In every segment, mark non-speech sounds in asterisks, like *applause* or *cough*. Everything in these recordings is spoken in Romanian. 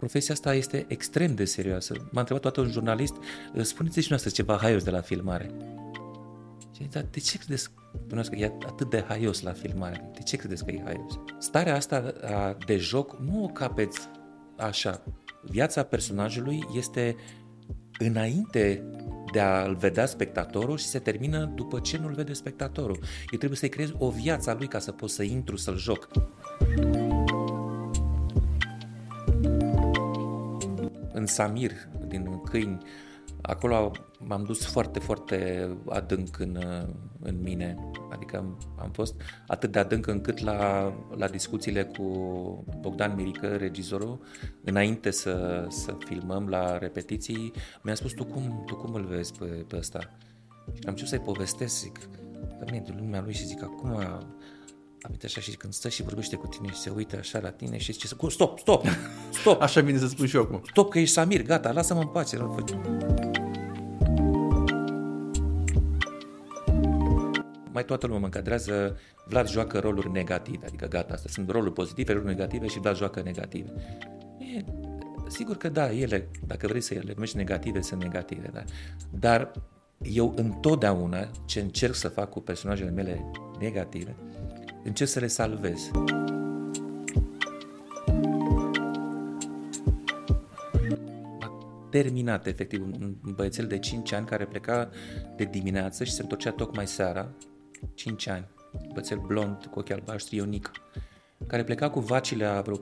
profesia asta este extrem de serioasă. M-a întrebat toată un jurnalist, spuneți și noastră ceva haios de la filmare. Și dar de ce credeți că e atât de haios la filmare? De ce credeți că e haios? Starea asta de joc nu o capeți așa. Viața personajului este înainte de a-l vedea spectatorul și se termină după ce nu-l vede spectatorul. Eu trebuie să-i creez o viață a lui ca să pot să intru, să-l joc. Samir, din Câini, acolo m-am dus foarte, foarte adânc în, în mine. Adică am fost atât de adânc încât la, la discuțiile cu Bogdan Mirică, regizorul, înainte să, să filmăm la repetiții, mi-a spus, tu cum, tu cum îl vezi pe, pe ăsta? Și am început să-i povestesc, zic, vine de lumea lui și zic, acum Aminte așa și când stă și vorbește cu tine și se uită așa la tine și zice, stop, stop, stop. *laughs* așa vine să spun și eu acum. Stop că ești Samir, gata, lasă-mă în pace. mai toată lumea mă încadrează, Vlad joacă roluri negative, adică gata, astea sunt roluri pozitive, roluri negative și Vlad joacă negative. E, sigur că da, ele, dacă vrei să le numești negative, sunt negative, da. dar eu întotdeauna ce încerc să fac cu personajele mele negative, încerc să le salvez. terminat efectiv un băiețel de 5 ani care pleca de dimineață și se întorcea tocmai seara 5 ani, bățel blond cu ochi albaștri, Ionica, care pleca cu vacile a vreo 4-5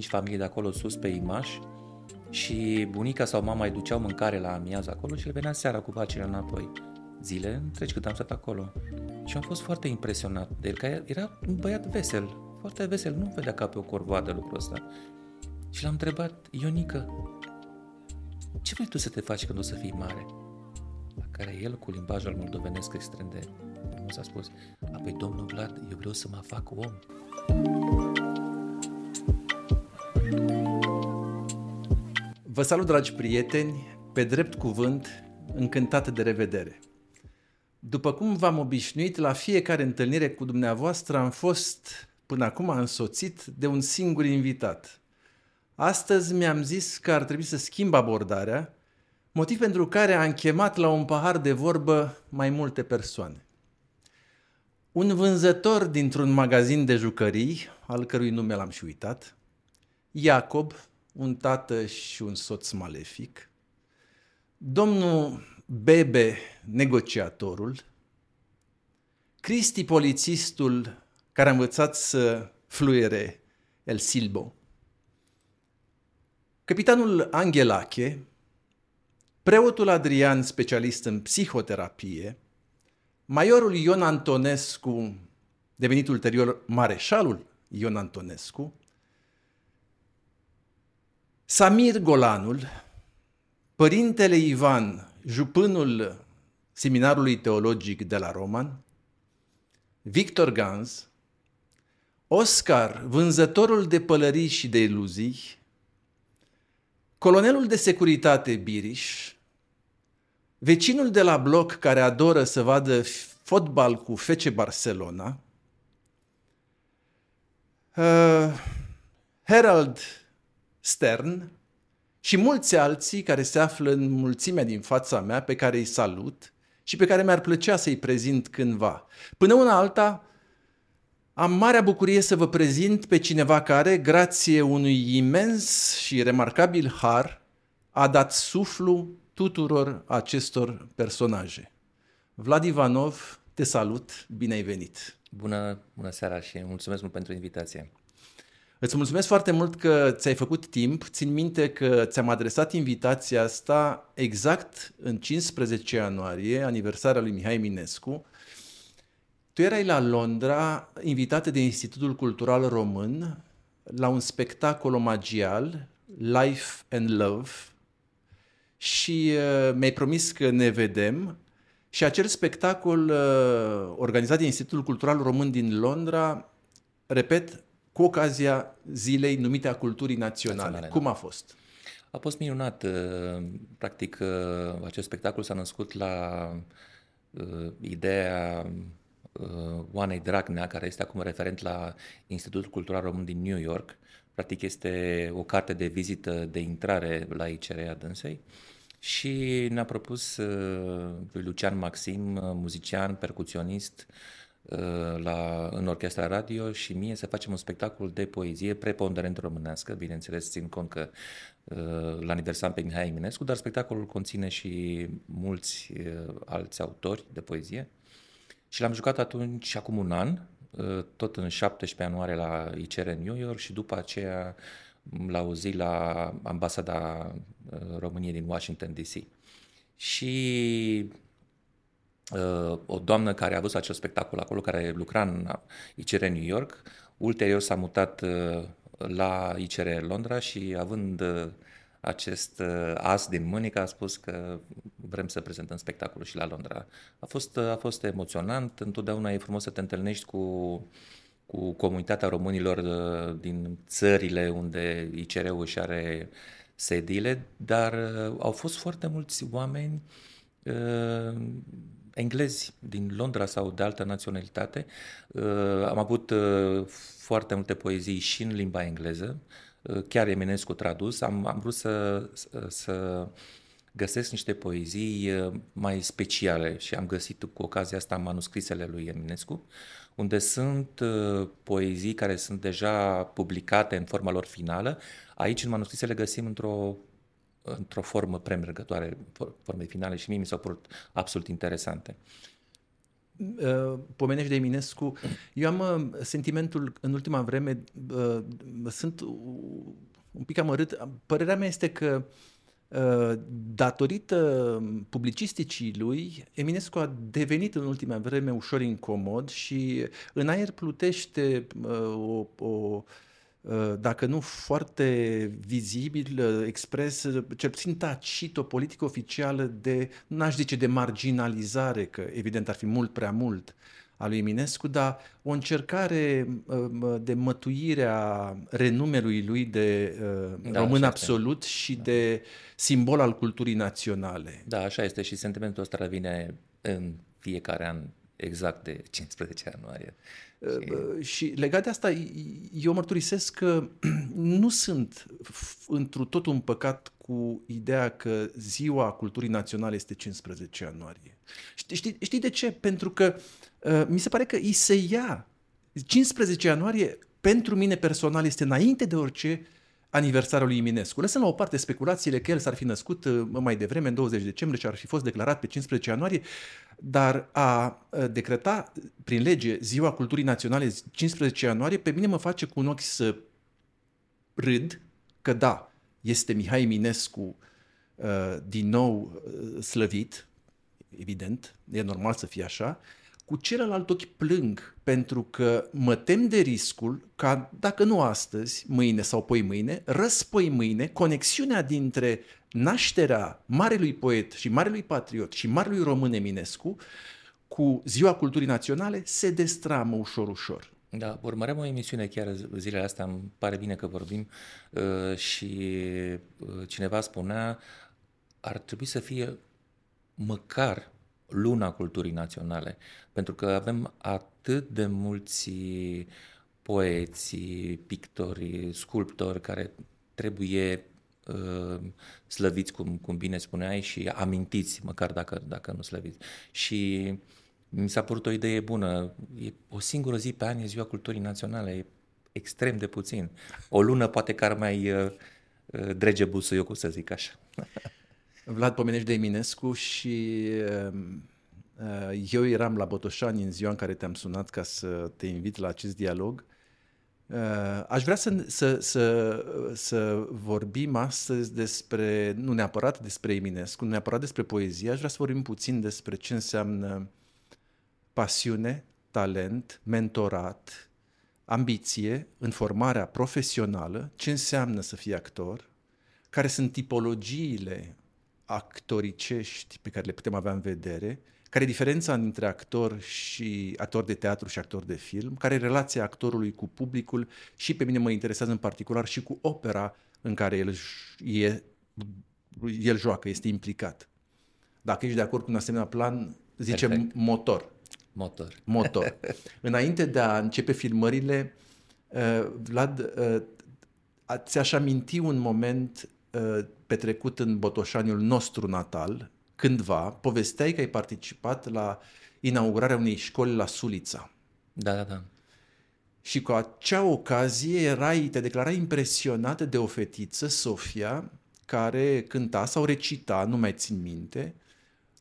familii de acolo sus pe Imaș și bunica sau mama îi duceau mâncare la amiază acolo și le venea seara cu vacile înapoi. Zile întregi cât am stat acolo. Și am fost foarte impresionat de el, că era un băiat vesel, foarte vesel, nu vedea ca pe o corvoadă lucrul ăsta. Și l-am întrebat, Ionica, ce vrei tu să te faci când o să fii mare? La care el, cu limbajul moldovenesc extrem de frumos a spus, apoi domnul Vlad, eu vreau să mă fac om. Vă salut, dragi prieteni, pe drept cuvânt, încântat de revedere. După cum v-am obișnuit, la fiecare întâlnire cu dumneavoastră am fost până acum însoțit de un singur invitat. Astăzi mi-am zis că ar trebui să schimb abordarea, motiv pentru care am chemat la un pahar de vorbă mai multe persoane. Un vânzător dintr-un magazin de jucării, al cărui nume l-am și uitat, Iacob, un tată și un soț malefic, domnul Bebe, negociatorul, Cristi, polițistul care a învățat să fluiere El Silbo, capitanul Angelache, preotul Adrian, specialist în psihoterapie, Majorul Ion Antonescu, devenit ulterior mareșalul Ion Antonescu, Samir Golanul, părintele Ivan, jupânul seminarului teologic de la Roman, Victor Gans, Oscar, vânzătorul de pălării și de iluzii, colonelul de securitate Biriș, Vecinul de la bloc care adoră să vadă fotbal cu FC Barcelona, uh, Herald Stern și mulți alții care se află în mulțimea din fața mea, pe care îi salut și pe care mi-ar plăcea să-i prezint cândva. Până una alta, am marea bucurie să vă prezint pe cineva care, grație unui imens și remarcabil har, a dat suflu tuturor acestor personaje. Vlad Ivanov, te salut, bine ai venit! Bună, bună seara și mulțumesc mult pentru invitație! Îți mulțumesc foarte mult că ți-ai făcut timp. Țin minte că ți-am adresat invitația asta exact în 15 ianuarie, aniversarea lui Mihai Minescu. Tu erai la Londra, invitată de Institutul Cultural Român, la un spectacol omagial, Life and Love, și uh, mi-ai promis că ne vedem și acel spectacol uh, organizat de Institutul Cultural Român din Londra, repet, cu ocazia zilei numite a culturii naționale. naționale Cum da. a fost? A fost minunat. Uh, practic, uh, acest spectacol s-a născut la uh, ideea uh, Oanei Dragnea, care este acum referent la Institutul Cultural Român din New York, practic este o carte de vizită de intrare la ICR a dânsei și ne-a propus uh, lui Lucian Maxim, uh, muzician, percuționist, uh, la, în orchestra radio și mie să facem un spectacol de poezie preponderent românească, bineînțeles țin cont că l aniversam pe Mihai Eminescu, dar spectacolul conține și mulți alți autori de poezie și l-am jucat atunci, acum un an, tot în 17 ianuarie la ICR în New York și după aceea la o zi la ambasada uh, României din Washington DC. Și uh, o doamnă care a văzut acel spectacol acolo, care lucra în ICR New York, ulterior s-a mutat uh, la ICR Londra și având uh, acest uh, as din mânică a spus că vrem să prezentăm spectacolul și la Londra. A fost, uh, a fost emoționant, întotdeauna e frumos să te întâlnești cu cu comunitatea românilor uh, din țările unde ICR-ul își are sediile, dar uh, au fost foarte mulți oameni uh, englezi din Londra sau de altă naționalitate. Uh, am avut uh, foarte multe poezii și în limba engleză, uh, chiar Eminescu tradus. Am, am vrut să, să, să găsesc niște poezii uh, mai speciale și am găsit cu ocazia asta manuscrisele lui Eminescu unde sunt uh, poezii care sunt deja publicate în forma lor finală. Aici, în manuscrise, le găsim într-o într-o formă premergătoare, forme finale și mie mi s-au părut absolut interesante. Uh, pomenești de Eminescu. Eu am uh, sentimentul în ultima vreme, sunt un pic amărât. Părerea mea este că Uh, datorită publicisticii lui, Eminescu a devenit în ultima vreme ușor incomod și în aer plutește uh, o, o uh, dacă nu foarte vizibil, expres, cel puțin tacit, o politică oficială de, n-aș zice de marginalizare, că evident ar fi mult prea mult, a lui Eminescu, dar o încercare de mătuire a renumelui lui de da, român absolut și da. de simbol al culturii naționale. Da, așa este și sentimentul ăsta vine în fiecare an exact de 15 ianuarie. Și... și legat de asta, eu mărturisesc că *clears throat* nu sunt întru tot un păcat cu ideea că ziua culturii naționale este 15 ianuarie. Știi, știi, știi de ce? Pentru că uh, mi se pare că îi se ia 15 ianuarie pentru mine personal este înainte de orice aniversarul lui Eminescu. Lăsăm la o parte speculațiile că el s-ar fi născut uh, mai devreme, în 20 decembrie, și ar fi fost declarat pe 15 ianuarie, dar a uh, decreta prin lege Ziua Culturii Naționale 15 ianuarie, pe mine mă face cu un ochi să râd că da, este Mihai Eminescu uh, din nou slăvit, evident, e normal să fie așa, cu celălalt ochi plâng pentru că mă tem de riscul ca, dacă nu astăzi, mâine sau poi mâine, răspoi mâine, conexiunea dintre nașterea marelui poet și marelui patriot și marelui român Eminescu cu Ziua Culturii Naționale se destramă ușor, ușor. Da, urmăream o emisiune chiar zilele astea, îmi pare bine că vorbim uh, și uh, cineva spunea ar trebui să fie măcar luna culturii naționale, pentru că avem atât de mulți poeți, pictori, sculptori care trebuie uh, slăviți, cum, cum bine spuneai, și amintiți, măcar dacă, dacă nu slăviți. Și mi s-a părut o idee bună. E o singură zi pe an e ziua culturii naționale. E extrem de puțin. O lună poate că ar mai uh, uh drege busuiocul, să zic așa. *laughs* Vlad, pomenești de Eminescu și uh, eu eram la Botoșani în ziua în care te-am sunat ca să te invit la acest dialog. Uh, aș vrea să, să, să, să vorbim astăzi despre, nu neapărat despre Eminescu, nu neapărat despre poezie, aș vrea să vorbim puțin despre ce înseamnă pasiune, talent, mentorat, ambiție în formarea profesională, ce înseamnă să fii actor, care sunt tipologiile actoricești pe care le putem avea în vedere, care e diferența între actor și actor de teatru și actor de film, care e relația actorului cu publicul și pe mine mă interesează în particular și cu opera în care el, e, el joacă, este implicat. Dacă ești de acord cu un asemenea plan, zicem Perfect. motor. Motor. Motor. *laughs* Înainte de a începe filmările, uh, Vlad, uh, ți-aș aminti un moment uh, petrecut în Botoșaniul nostru natal, cândva, povesteai că ai participat la inaugurarea unei școli la Sulița. Da, da, da. Și cu acea ocazie erai, te declarai impresionată de o fetiță, Sofia, care cânta sau recita, nu mai țin minte,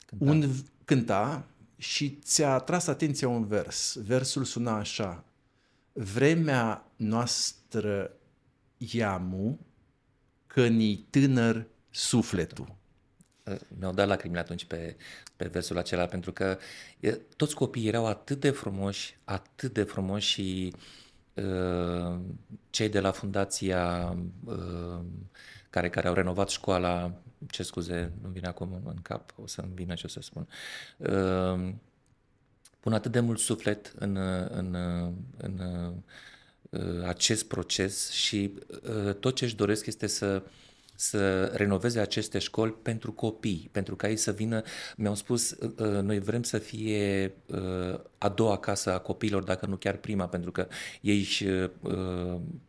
cânta, un, cânta și ți-a atras atenția un vers. Versul suna așa. Vremea noastră iamu, că ni tânăr sufletul. Mi-au dat lacrimile atunci pe, pe versul acela, pentru că e, toți copiii erau atât de frumoși, atât de frumoși și uh, cei de la fundația uh, care, care au renovat școala, ce scuze, nu vine acum în cap, o să-mi vină ce o să spun, uh, pun atât de mult suflet în, în, în uh, acest proces și uh, tot ce își doresc este să să renoveze aceste școli pentru copii, pentru ca ei să vină, mi-au spus, uh, uh, noi vrem să fie uh, a doua casă a copiilor, dacă nu chiar prima, pentru că ei își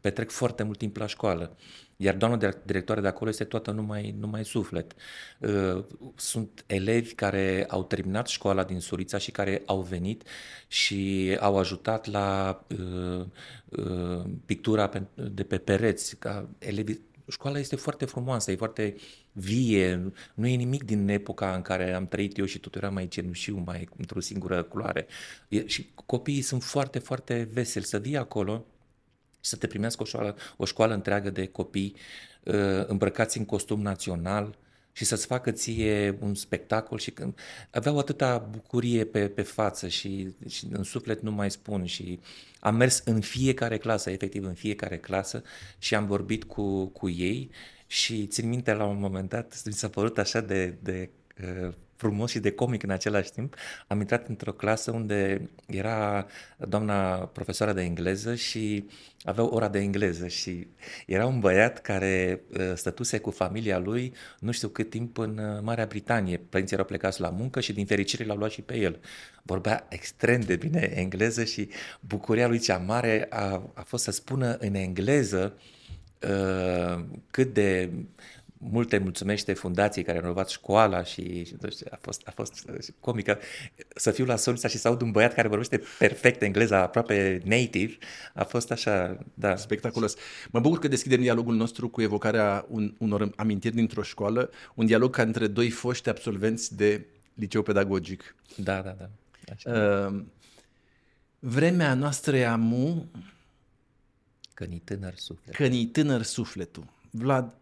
petrec foarte mult timp la școală. Iar doamna directoare de acolo este toată numai, numai suflet. Sunt elevi care au terminat școala din Surița și care au venit și au ajutat la pictura de pe pereți, ca elevi școala este foarte frumoasă, e foarte vie, nu e nimic din epoca în care am trăit eu și totul era mai cenușiu, mai într-o singură culoare. E, și copiii sunt foarte, foarte veseli să vii acolo și să te primească o școală, o școală întreagă de copii uh, îmbrăcați în costum național, și să-ți facă ție un spectacol și când aveau atâta bucurie pe, pe față și, și în suflet nu mai spun și am mers în fiecare clasă, efectiv în fiecare clasă și am vorbit cu, cu ei și țin minte la un moment dat, mi s-a părut așa de, de uh, frumos și de comic în același timp. Am intrat într-o clasă unde era doamna profesoară de engleză și avea ora de engleză și era un băiat care uh, stătuse cu familia lui nu știu cât timp în uh, Marea Britanie. Părinții erau plecați la muncă și din fericire l-au luat și pe el. Vorbea extrem de bine engleză și bucuria lui cea mare a, a fost să spună în engleză uh, cât de multe mulțumește fundației care au renovat școala și a fost, a fost comică să fiu la Solța și să aud un băiat care vorbește perfect engleza, aproape native, a fost așa, da. Spectaculos. Mă bucur că deschidem dialogul nostru cu evocarea un, unor amintiri dintr-o școală, un dialog ca între doi foști absolvenți de liceu pedagogic. Da, da, da. Așa. Uh, vremea noastră e amu... Că ni tânăr sufletul. Că ni tânăr sufletul. Vlad,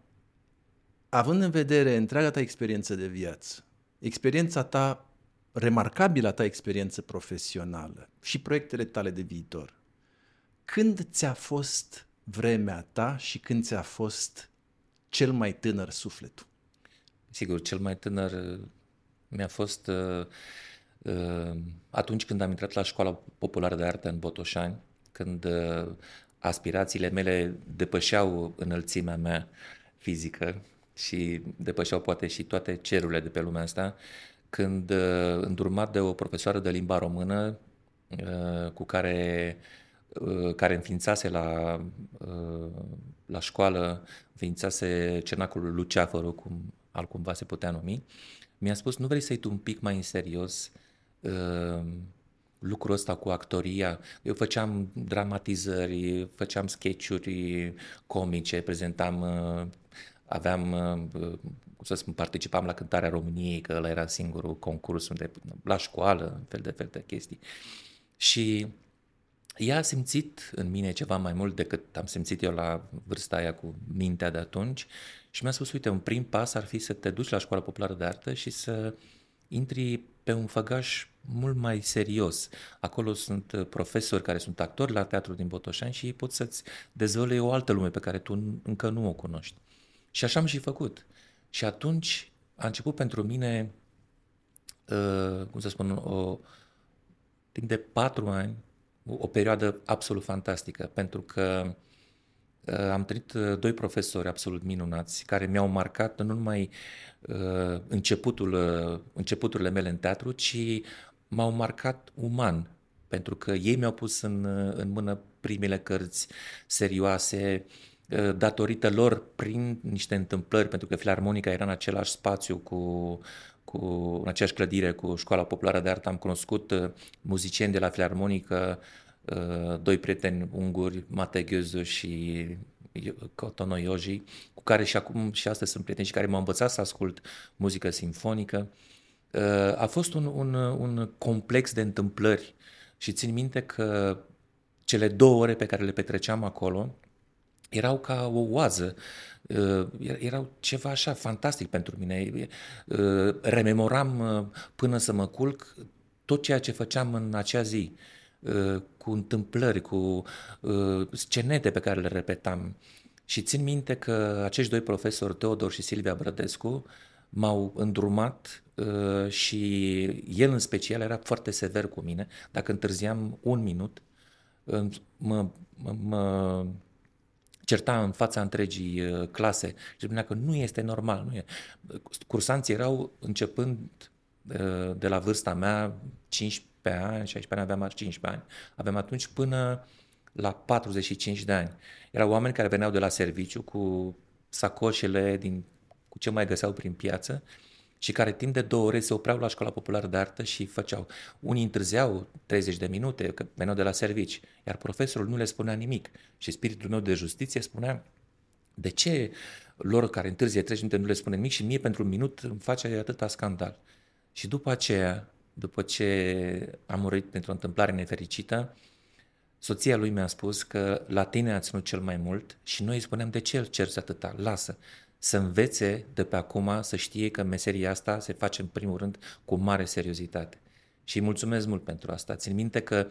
având în vedere întreaga ta experiență de viață, experiența ta, remarcabilă ta experiență profesională și proiectele tale de viitor, când ți-a fost vremea ta și când ți-a fost cel mai tânăr sufletul? Sigur, cel mai tânăr uh, mi-a fost uh, uh, atunci când am intrat la Școala Populară de Artă în Botoșani, când uh, aspirațiile mele depășeau înălțimea mea fizică, și depășeau poate și toate cerurile de pe lumea asta, când uh, îndurmat de o profesoară de limba română uh, cu care uh, care înființase la, la școală, înființase cenacul Luceafărul, cum altcumva se putea numi, mi-a spus, nu vrei să-i tu un pic mai în serios lucrul ăsta cu actoria. Eu făceam dramatizări, făceam sketchuri comice, prezentam aveam, uh, cum să spun, participam la cântarea României, că ăla era singurul concurs unde, la școală, fel de fel de chestii. Și ea a simțit în mine ceva mai mult decât am simțit eu la vârsta aia cu mintea de atunci și mi-a spus, uite, un prim pas ar fi să te duci la școala populară de artă și să intri pe un făgaș mult mai serios. Acolo sunt uh, profesori care sunt actori la teatru din Botoșani și ei pot să-ți dezvăluie o altă lume pe care tu încă nu o cunoști. Și așa am și făcut. Și atunci a început pentru mine, uh, cum să spun, o, timp de patru ani, o perioadă absolut fantastică, pentru că uh, am trăit uh, doi profesori absolut minunați care mi-au marcat nu numai uh, începutul, uh, începuturile mele în teatru, ci m-au marcat uman, pentru că ei mi-au pus în, uh, în mână primele cărți serioase, uh, datorită lor prin niște întâmplări, pentru că Filarmonica era în același spațiu cu, cu în aceeași clădire cu Școala Populară de Artă, am cunoscut muzicieni de la Filarmonică, doi prieteni unguri, Mate Ghezu și Cotono Yoji, cu care și acum și astăzi sunt prieteni și care m-au învățat să ascult muzică sinfonică. A fost un, un, un complex de întâmplări și țin minte că cele două ore pe care le petreceam acolo erau ca o oază, uh, erau ceva așa fantastic pentru mine. Uh, rememoram uh, până să mă culc tot ceea ce făceam în acea zi, cu întâmplări, cu scenete pe care le repetam. Și țin minte că acești doi profesori, Teodor și Silvia Brădescu, m-au îndrumat și el în special era foarte sever cu mine. Dacă întârziam un minut, mă, mă, mă certa în fața întregii uh, clase și spunea că nu este normal. Nu e. Cursanții erau începând uh, de la vârsta mea, 15 ani, 16 ani, aveam 15 ani, aveam atunci până la 45 de ani. Erau oameni care veneau de la serviciu cu sacoșele din, cu ce mai găseau prin piață și care timp de două ore se opreau la școala populară de artă și făceau. Unii întârzeau 30 de minute, că veneau de la servici, iar profesorul nu le spunea nimic. Și spiritul meu de justiție spunea, de ce lor care întârzie 30 minute nu le spune nimic și mie pentru un minut îmi face atâta scandal. Și după aceea, după ce am murit pentru o întâmplare nefericită, soția lui mi-a spus că la tine a ținut cel mai mult și noi îi spuneam de ce îl cerți atâta, lasă să învețe de pe acum, să știe că meseria asta se face în primul rând cu mare seriozitate. Și îi mulțumesc mult pentru asta. Țin minte că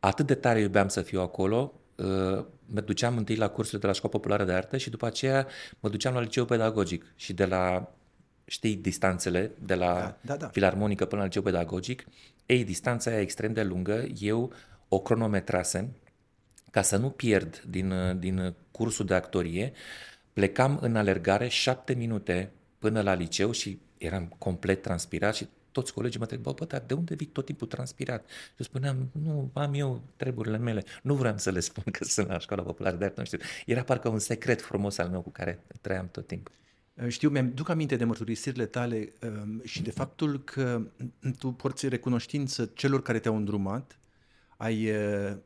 atât de tare iubeam să fiu acolo, uh, mă duceam întâi la cursurile de la Școala Populară de Artă și după aceea mă duceam la liceu pedagogic și de la, știi, distanțele, de la da, da, da. filarmonică până la liceu pedagogic, ei, distanța aia extrem de lungă, eu o cronometrasem ca să nu pierd din, din cursul de actorie Plecam în alergare șapte minute până la liceu și eram complet transpirat și toți colegii mă întrebau, bă, dar de unde vii tot timpul transpirat? Și eu spuneam, nu, am eu treburile mele. Nu vreau să le *laughs* spun că sunt la școala populară de artă, nu știu. Era parcă un secret frumos al meu cu care trăiam tot timpul. Știu, mi-am duc aminte de mărturisirile tale um, și de faptul că tu porți recunoștință celor care te-au îndrumat, ai uh,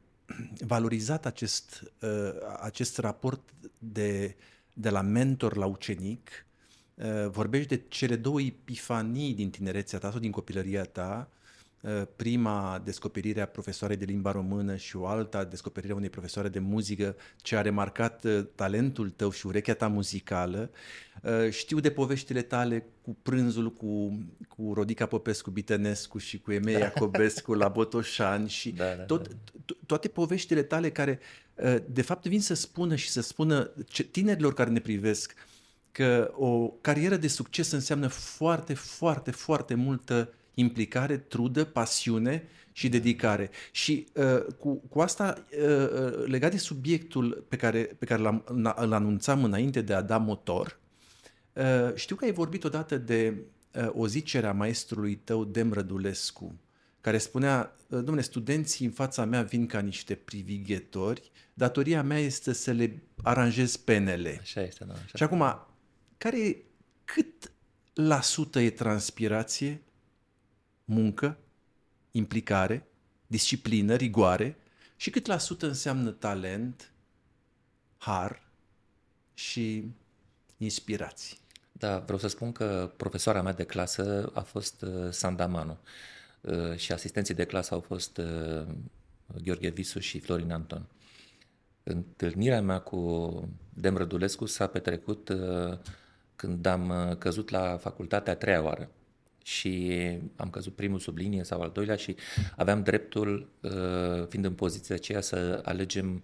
valorizat acest, uh, acest raport de de la mentor la ucenic, uh, vorbești de cele două epifanii din tinerețea ta sau din copilăria ta, uh, prima descoperire a profesoarei de limba română și o alta descoperire a unei profesoare de muzică ce a remarcat uh, talentul tău și urechea ta muzicală. Știu de poveștile tale cu prânzul cu, cu Rodica Popescu Bitănescu și cu Emei Iacobescu *laughs* la Botoșani și da, da, tot, da. toate poveștile tale care Uh, de fapt vin să spună și să spună tinerilor care ne privesc că o carieră de succes înseamnă foarte, foarte, foarte multă implicare, trudă, pasiune și dedicare. Și uh, cu, cu asta, uh, uh legat de subiectul pe care, pe care l-am, îl anunțam înainte de a da motor, uh, știu că ai vorbit odată de uh, o zicere a maestrului tău, Dem Rădulescu, care spunea, domnule, studenții în fața mea vin ca niște privighetori, datoria mea este să le aranjez penele. Așa este, da. Așa. Și acum, care, cât la sută e transpirație, muncă, implicare, disciplină, rigoare și cât la sută înseamnă talent, har și inspirație? Da, vreau să spun că profesoara mea de clasă a fost uh, Sandamanu. Uh, și asistenții de clasă au fost uh, Gheorghe Visu și Florin Anton. Întâlnirea mea cu Dem Rădulescu s-a petrecut uh, când am căzut la facultatea a treia oară și am căzut primul sub linie sau al doilea și aveam dreptul, fiind în poziția aceea, să alegem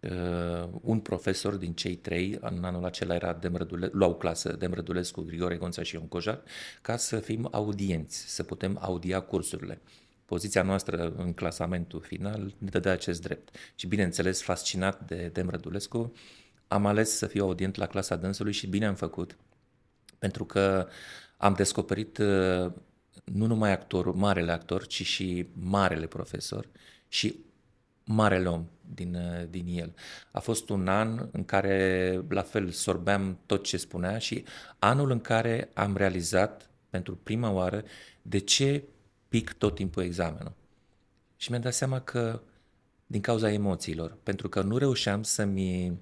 uh, un profesor din cei trei, în anul acela era Demrădule, luau clasă Demrădulescu, Grigore Gonța și Ion Cojar, ca să fim audienți, să putem audia cursurile. Poziția noastră în clasamentul final ne dădea acest drept. Și bineînțeles, fascinat de Demrădulescu, am ales să fiu audient la clasa dânsului și bine am făcut, pentru că am descoperit uh, nu numai actorul, marele actor, ci și marele profesor și marele om din, din el. A fost un an în care, la fel, sorbeam tot ce spunea și anul în care am realizat pentru prima oară de ce pic tot timpul examenul. Și mi-am dat seama că din cauza emoțiilor, pentru că nu reușeam să-mi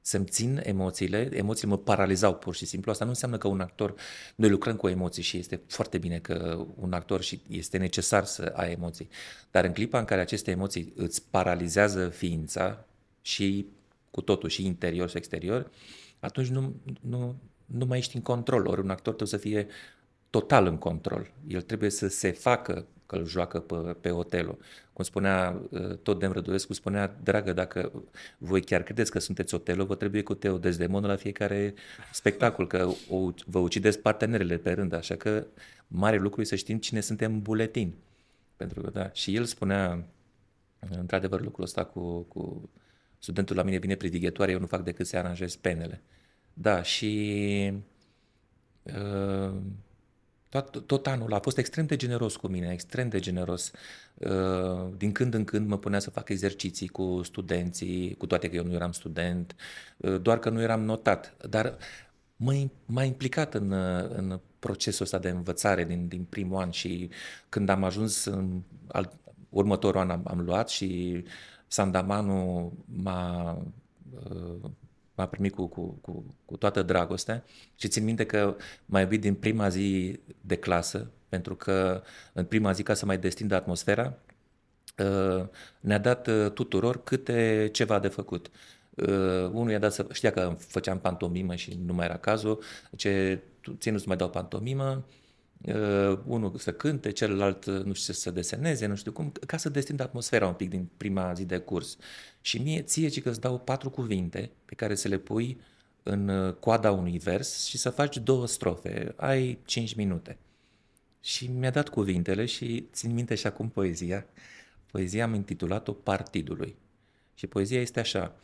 să-mi țin emoțiile, emoțiile mă paralizau pur și simplu. Asta nu înseamnă că un actor, noi lucrăm cu emoții și este foarte bine că un actor și este necesar să ai emoții. Dar în clipa în care aceste emoții îți paralizează ființa și cu totul, și interior și exterior, atunci nu, nu, nu mai ești în control. Ori un actor trebuie să fie total în control. El trebuie să se facă că îl joacă pe, pe Otelo. Cum spunea uh, tot Dem Rădulescu, spunea, dragă, dacă voi chiar credeți că sunteți Otelo, vă trebuie cu Teo Dezdemonul la fiecare spectacol, că o, vă ucideți partenerele pe rând, așa că mare lucru e să știm cine suntem în buletin. Pentru că, da, și el spunea, într-adevăr, lucrul ăsta cu, cu studentul la mine vine privighetoare, eu nu fac decât să aranjez penele. Da, și uh, tot, tot anul a fost extrem de generos cu mine, extrem de generos. Uh, din când în când mă punea să fac exerciții cu studenții, cu toate că eu nu eram student, uh, doar că nu eram notat. Dar m-a implicat în, în procesul ăsta de învățare din, din primul an și când am ajuns în al, următorul an am, am luat și Sandamanu m-a uh, m-a primit cu, cu, cu, cu toată dragostea și țin minte că m-a iubit din prima zi de clasă, pentru că în prima zi, ca să mai destindă atmosfera, uh, ne-a dat uh, tuturor câte ceva de făcut. Uh, unul i-a dat să... Știa că făceam pantomimă și nu mai era cazul, ce ție nu-ți mai dau pantomimă, uh, unul să cânte, celălalt uh, nu știu să deseneze, nu știu cum, ca să destindă atmosfera un pic din prima zi de curs. Și mie, ție, ci că îți dau patru cuvinte pe care să le pui în uh, coada unui vers și să faci două strofe. Ai cinci minute. Și mi-a dat cuvintele și țin minte și acum poezia. Poezia am intitulat-o Partidului. Și poezia este așa.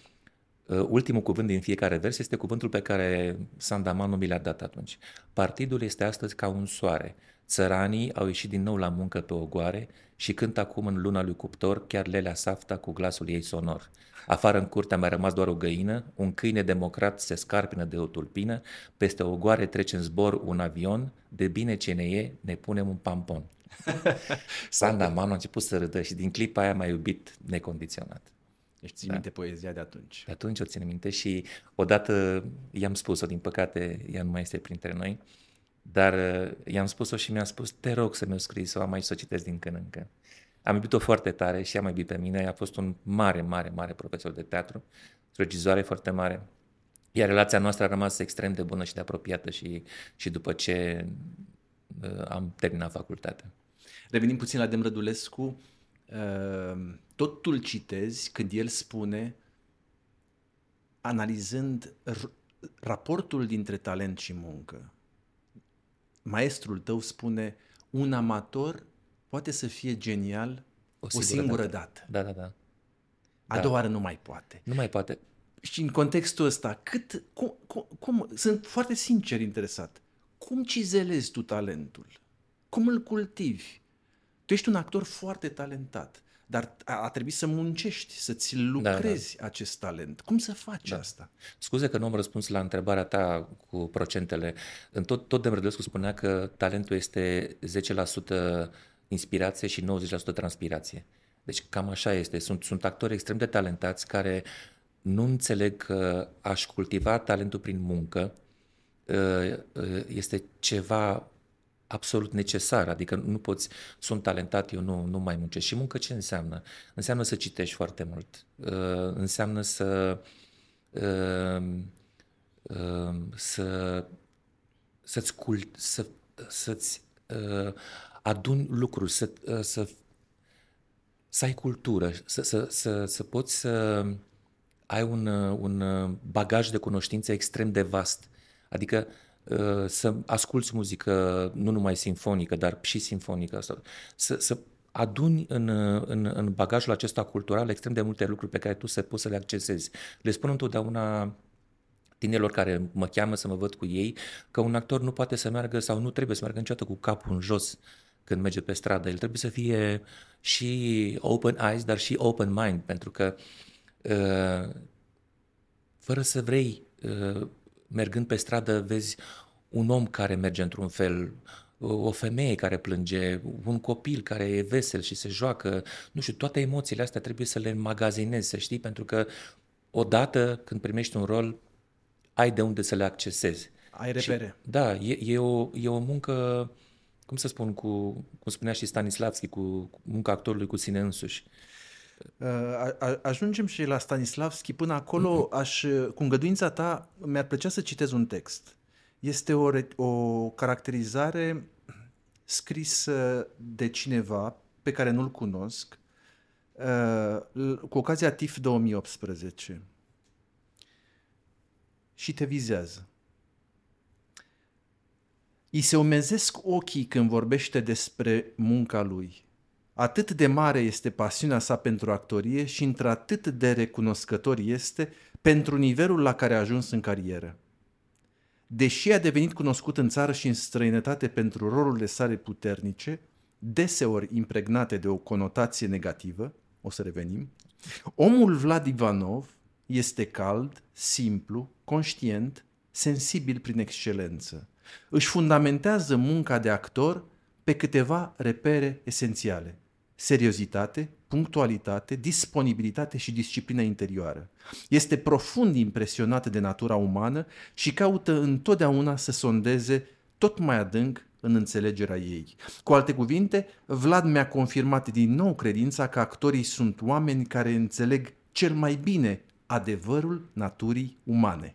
Uh, ultimul cuvânt din fiecare vers este cuvântul pe care Sandamanu mi l-a dat atunci. Partidul este astăzi ca un soare. Țăranii au ieșit din nou la muncă pe ogoare și cânt acum în luna lui cuptor chiar Lelea Safta cu glasul ei sonor. Afară în curte a mai rămas doar o găină, un câine democrat se scarpină de o tulpină, peste ogoare trece în zbor un avion, de bine ce ne e, ne punem un pampon. *laughs* Sanda Manu a început să râdă și din clipa aia m-a iubit necondiționat. Deci ții da. minte poezia de atunci. De atunci o țin minte și odată i-am spus-o, din păcate ea nu mai este printre noi, dar uh, i-am spus-o și mi-a spus, te rog să mi-o scrii, să o am aici să o citesc din când în când. Am iubit-o foarte tare și am iubit pe mine. A fost un mare, mare, mare profesor de teatru, regizoare foarte mare. Iar relația noastră a rămas extrem de bună și de apropiată și, și după ce uh, am terminat facultatea. Revenim puțin la Demrădulescu. Uh, totul citezi când el spune, analizând r- raportul dintre talent și muncă, maestrul tău spune, un amator poate să fie genial o singură, o singură dată. dată. Da, da, da. A da. doua oară nu mai poate. Nu mai poate. Și în contextul ăsta, cât, cum, cum, cum, sunt foarte sincer interesat, cum cizelezi tu talentul? Cum îl cultivi? Tu ești un actor foarte talentat, dar a, a trebuit să muncești, să-ți lucrezi da, da. acest talent. Cum să faci da. asta? Scuze că nu am răspuns la întrebarea ta cu procentele. În tot, tot Demrădescu spunea că talentul este 10% inspirație și 90% transpirație. Deci cam așa este. Sunt, sunt actori extrem de talentați care nu înțeleg că aș cultiva talentul prin muncă uh, uh, este ceva absolut necesar, adică nu poți, sunt talentat, eu nu, nu mai muncesc. Și muncă ce înseamnă? Înseamnă să citești foarte mult, uh, înseamnă să să să-ți cult, să, să-ți aduni lucruri, să, ă, să, să ai cultură, să, să, să, să poți să ai un, un bagaj de cunoștințe extrem de vast. Adică ă, să asculți muzică nu numai sinfonică, dar și sinfonică. Să, să aduni în, în, în bagajul acesta cultural extrem de multe lucruri pe care tu să poți să le accesezi. Le spun întotdeauna tinerilor care mă cheamă să mă văd cu ei, că un actor nu poate să meargă sau nu trebuie să meargă niciodată cu capul în jos când merge pe stradă. El trebuie să fie și open eyes, dar și open mind, pentru că uh, fără să vrei, uh, mergând pe stradă, vezi un om care merge într-un fel, o femeie care plânge, un copil care e vesel și se joacă, nu știu, toate emoțiile astea trebuie să le înmagazinezi, să știi, pentru că odată când primești un rol, ai de unde să le accesezi. Ai repere. Și, da, e, e, o, e o muncă, cum să spun, cu, cum spunea și Stanislavski, cu, cu munca actorului cu sine însuși. Uh, ajungem și la Stanislavski. Până acolo, mm-hmm. aș, cu îngăduința ta, mi-ar plăcea să citez un text. Este o, o caracterizare scrisă de cineva pe care nu-l cunosc, uh, cu ocazia TIF 2018. Și te vizează. I se umezesc ochii când vorbește despre munca lui. Atât de mare este pasiunea sa pentru actorie și într-atât de recunoscător este pentru nivelul la care a ajuns în carieră. Deși a devenit cunoscut în țară și în străinătate pentru rolurile sale puternice, deseori impregnate de o conotație negativă, o să revenim, omul Vlad Ivanov este cald, simplu, conștient, sensibil prin excelență. Își fundamentează munca de actor pe câteva repere esențiale. Seriozitate, punctualitate, disponibilitate și disciplină interioară. Este profund impresionat de natura umană și caută întotdeauna să sondeze tot mai adânc în înțelegerea ei. Cu alte cuvinte, Vlad mi-a confirmat din nou credința că actorii sunt oameni care înțeleg cel mai bine adevărul naturii umane.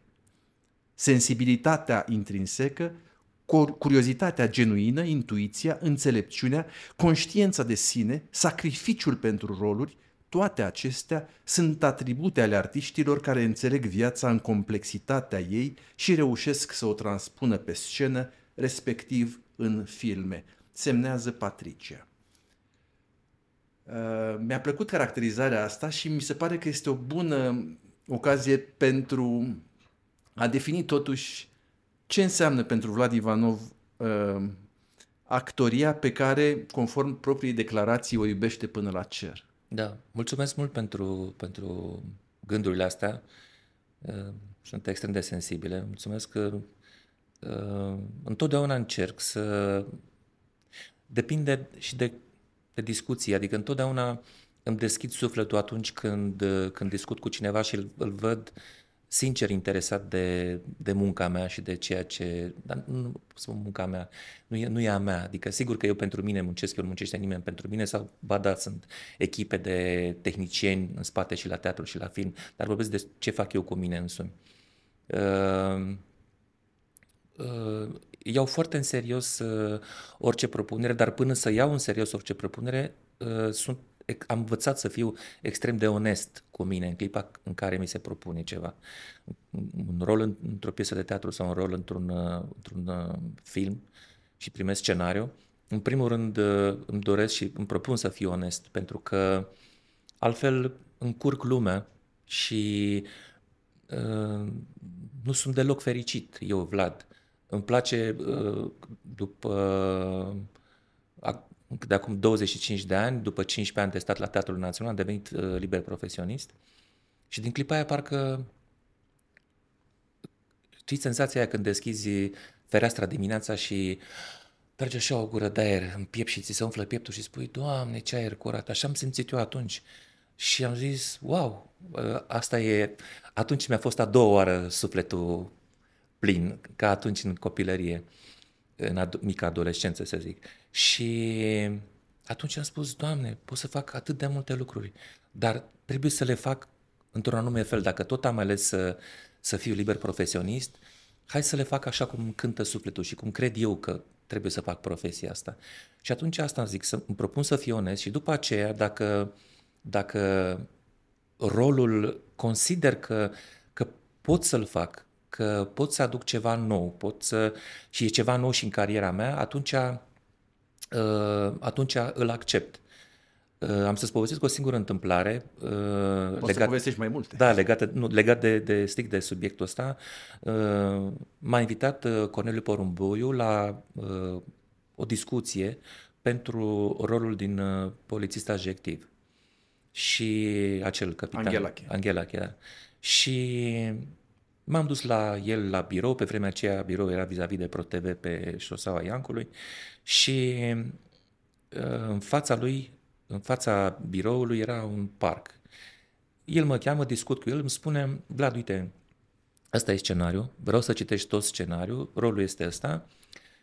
Sensibilitatea intrinsecă curiozitatea genuină, intuiția, înțelepciunea, conștiința de sine, sacrificiul pentru roluri, toate acestea sunt atribute ale artiștilor care înțeleg viața în complexitatea ei și reușesc să o transpună pe scenă, respectiv în filme. Semnează Patricia. Uh, mi-a plăcut caracterizarea asta și mi se pare că este o bună ocazie pentru a defini totuși ce înseamnă pentru Vlad Ivanov uh, actoria pe care, conform proprii declarații, o iubește până la cer? Da, mulțumesc mult pentru, pentru gândurile astea. Uh, sunt extrem de sensibile. Mulțumesc că uh, întotdeauna încerc să... Depinde și de, de discuție, adică întotdeauna îmi deschid sufletul atunci când, când discut cu cineva și îl, îl văd uh, sincer interesat de, de munca mea și de ceea ce... Dar nu spun munca mea, nu e, nu e a mea. Adică sigur că eu pentru mine muncesc, eu nu muncește nimeni pentru mine sau, ba da, sunt echipe de tehnicieni în spate și la teatru și la film, dar vorbesc de ce fac eu cu mine însumi. Uh, uh, iau foarte în serios uh, orice propunere, dar până să iau în serios orice propunere, uh, sunt am învățat să fiu extrem de onest cu mine în clipa în care mi se propune ceva. Un rol într-o piesă de teatru sau un rol într-un, uh, într-un uh, film și primesc scenariu. În primul rând uh, îmi doresc și îmi propun să fiu onest, pentru că altfel încurc lumea și uh, nu sunt deloc fericit, eu, Vlad. Îmi place uh, după uh, de acum 25 de ani, după 15 ani de stat la Teatrul Național, am devenit uh, liber profesionist și din clipa aia parcă știți senzația aia când deschizi fereastra dimineața și trage așa o gură de aer în piept și ți se umflă pieptul și spui, Doamne, ce aer curat, așa am simțit eu atunci. Și am zis, wow, uh, asta e... Atunci mi-a fost a doua oară sufletul plin, ca atunci în copilărie în ad- mică adolescență, să zic. Și atunci am spus, Doamne, pot să fac atât de multe lucruri, dar trebuie să le fac într-un anume fel. Dacă tot am ales să, să fiu liber profesionist, hai să le fac așa cum cântă sufletul și cum cred eu că trebuie să fac profesia asta. Și atunci asta zic, să îmi propun să fiu onest și după aceea, dacă, dacă rolul consider că, că pot să-l fac, că pot să aduc ceva nou, pot să, și e ceva nou și în cariera mea, atunci, uh, atunci îl accept. Uh, am să-ți povestesc o singură întâmplare. Uh, Poți legat, să povestești mai multe. Da, legat, nu, legat de, de strict de subiectul ăsta. Uh, m-a invitat uh, Corneliu Porumboiu la uh, o discuție pentru rolul din uh, polițist adjectiv și acel capitan. Anghelache. Anghelache, da. Și m-am dus la el la birou, pe vremea aceea birou era vis-a-vis de ProTV pe șoseaua Iancului și uh, în fața lui, în fața biroului era un parc. El mă cheamă, discut cu el, îmi spune, Vlad, uite, ăsta e scenariu, vreau să citești tot scenariul, rolul este ăsta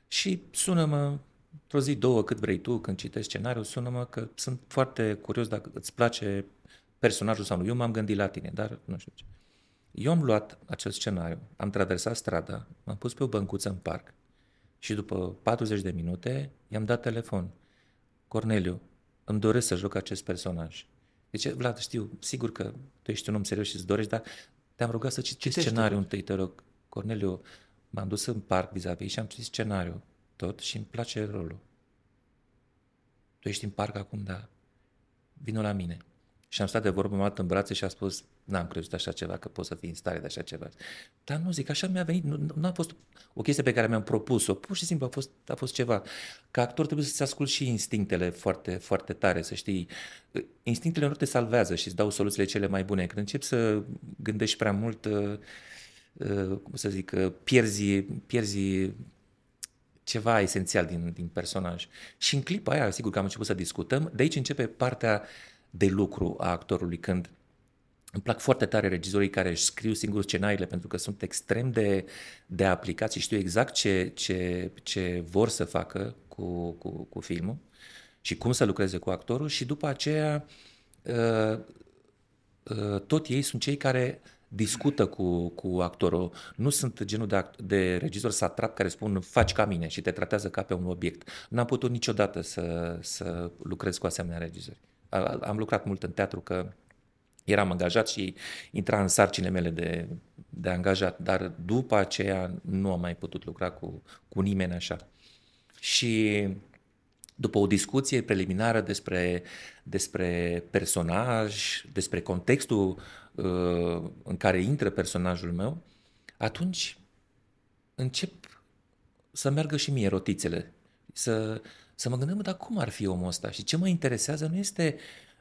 și sună-mă într-o zi, două, cât vrei tu, când citești scenariul, sună-mă că sunt foarte curios dacă îți place personajul sau nu. Eu m-am gândit la tine, dar nu știu ce. Eu am luat acel scenariu, am traversat strada, m-am pus pe o băncuță în parc și după 40 de minute i-am dat telefon. Corneliu, îmi doresc să joc acest personaj. Deci, Vlad, știu, sigur că tu ești un om serios și îți dorești, dar te-am rugat să citești scenariul întâi, te rog. Corneliu, m-am dus în parc vis-a-vis și am citit scenariul tot și îmi place rolul. Tu ești în parc acum, da. Vino la mine. Și am stat de vorbă, m-am luat în brațe și a spus, n-am crezut așa ceva, că pot să fii în stare de așa ceva. Dar nu zic, așa mi-a venit, nu, nu a fost o chestie pe care mi-am propus-o, pur și simplu a fost, a fost ceva. Ca actor trebuie să-ți ascult și instinctele foarte, foarte tare, să știi. Instinctele nu te salvează și îți dau soluțiile cele mai bune. Când începi să gândești prea mult, uh, uh, cum să zic, uh, pierzi, pierzi ceva esențial din, din personaj. Și în clipa aia, sigur că am început să discutăm, de aici începe partea de lucru a actorului, când îmi plac foarte tare regizorii care își scriu singur scenariile pentru că sunt extrem de, de aplicați și știu exact ce, ce, ce vor să facă cu, cu, cu filmul și cum să lucreze cu actorul și după aceea uh, uh, tot ei sunt cei care discută cu, cu actorul. Nu sunt genul de, act, de regizor satrap care spun faci ca mine și te tratează ca pe un obiect. N-am putut niciodată să, să lucrez cu asemenea regizori. Am lucrat mult în teatru că eram angajat și intra în sarcine mele de, de angajat, dar după aceea nu am mai putut lucra cu, cu nimeni așa. Și după o discuție preliminară despre, despre personaj, despre contextul uh, în care intră personajul meu, atunci încep să meargă și mie rotițele, să, să mă gândesc, dar cum ar fi omul ăsta? Și ce mă interesează nu este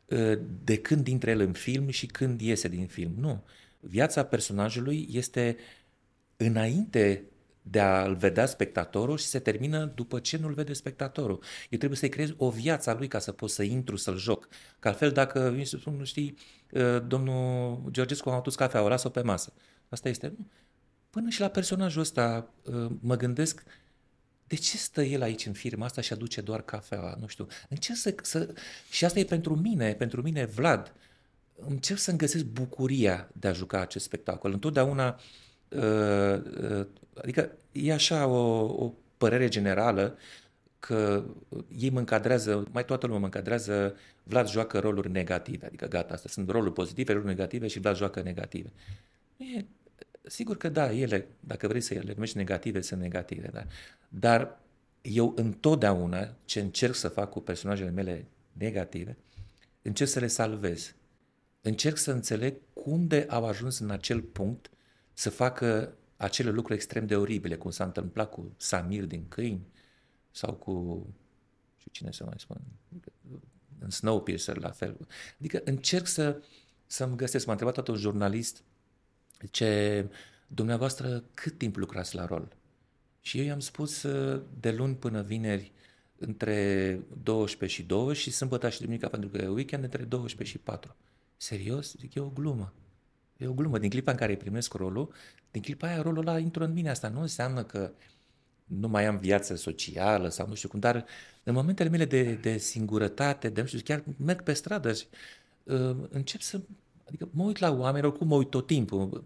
uh, de când intră el în film și când iese din film, nu. Viața personajului este înainte de a-l vedea spectatorul și se termină după ce nu-l vede spectatorul. Eu trebuie să-i creez o viață a lui ca să pot să intru, să-l joc. Că altfel dacă vin să spun, nu știi, uh, domnul Georgescu a adus cafea, o las-o pe masă. Asta este... Până și la personajul ăsta uh, mă gândesc de ce stă el aici în firma asta și aduce doar cafea, nu știu. Încerc să, să... Și asta e pentru mine, pentru mine, Vlad. Încerc să-mi găsesc bucuria de a juca acest spectacol. Întotdeauna uh, Uh, uh, adică e așa o, o părere generală că ei mă încadrează, mai toată lumea mă încadrează, Vlad joacă roluri negative, adică gata, astea sunt roluri pozitive, roluri negative și Vlad joacă negative. E, sigur că da, ele, dacă vrei să le numești negative, sunt negative, da. Dar eu întotdeauna ce încerc să fac cu personajele mele negative, încerc să le salvez. Încerc să înțeleg cum de au ajuns în acel punct să facă acele lucruri extrem de oribile, cum s-a întâmplat cu Samir din Câini sau cu, și cine să mai spun, în Snowpiercer la fel. Adică încerc să, să-mi găsesc, m-a întrebat tot un jurnalist ce dumneavoastră cât timp lucrați la rol? Și eu i-am spus de luni până vineri între 12 și 2 și sâmbătă și duminica pentru că e weekend între 12 și 4. Serios? Zic, e o glumă. E o glumă. Din clipa în care îi primesc rolul, din clipa aia rolul ăla intră în mine. Asta nu înseamnă că nu mai am viață socială sau nu știu cum, dar în momentele mele de, de singurătate, de nu știu, chiar merg pe stradă și uh, încep să, adică mă uit la oameni, oricum mă uit tot timpul,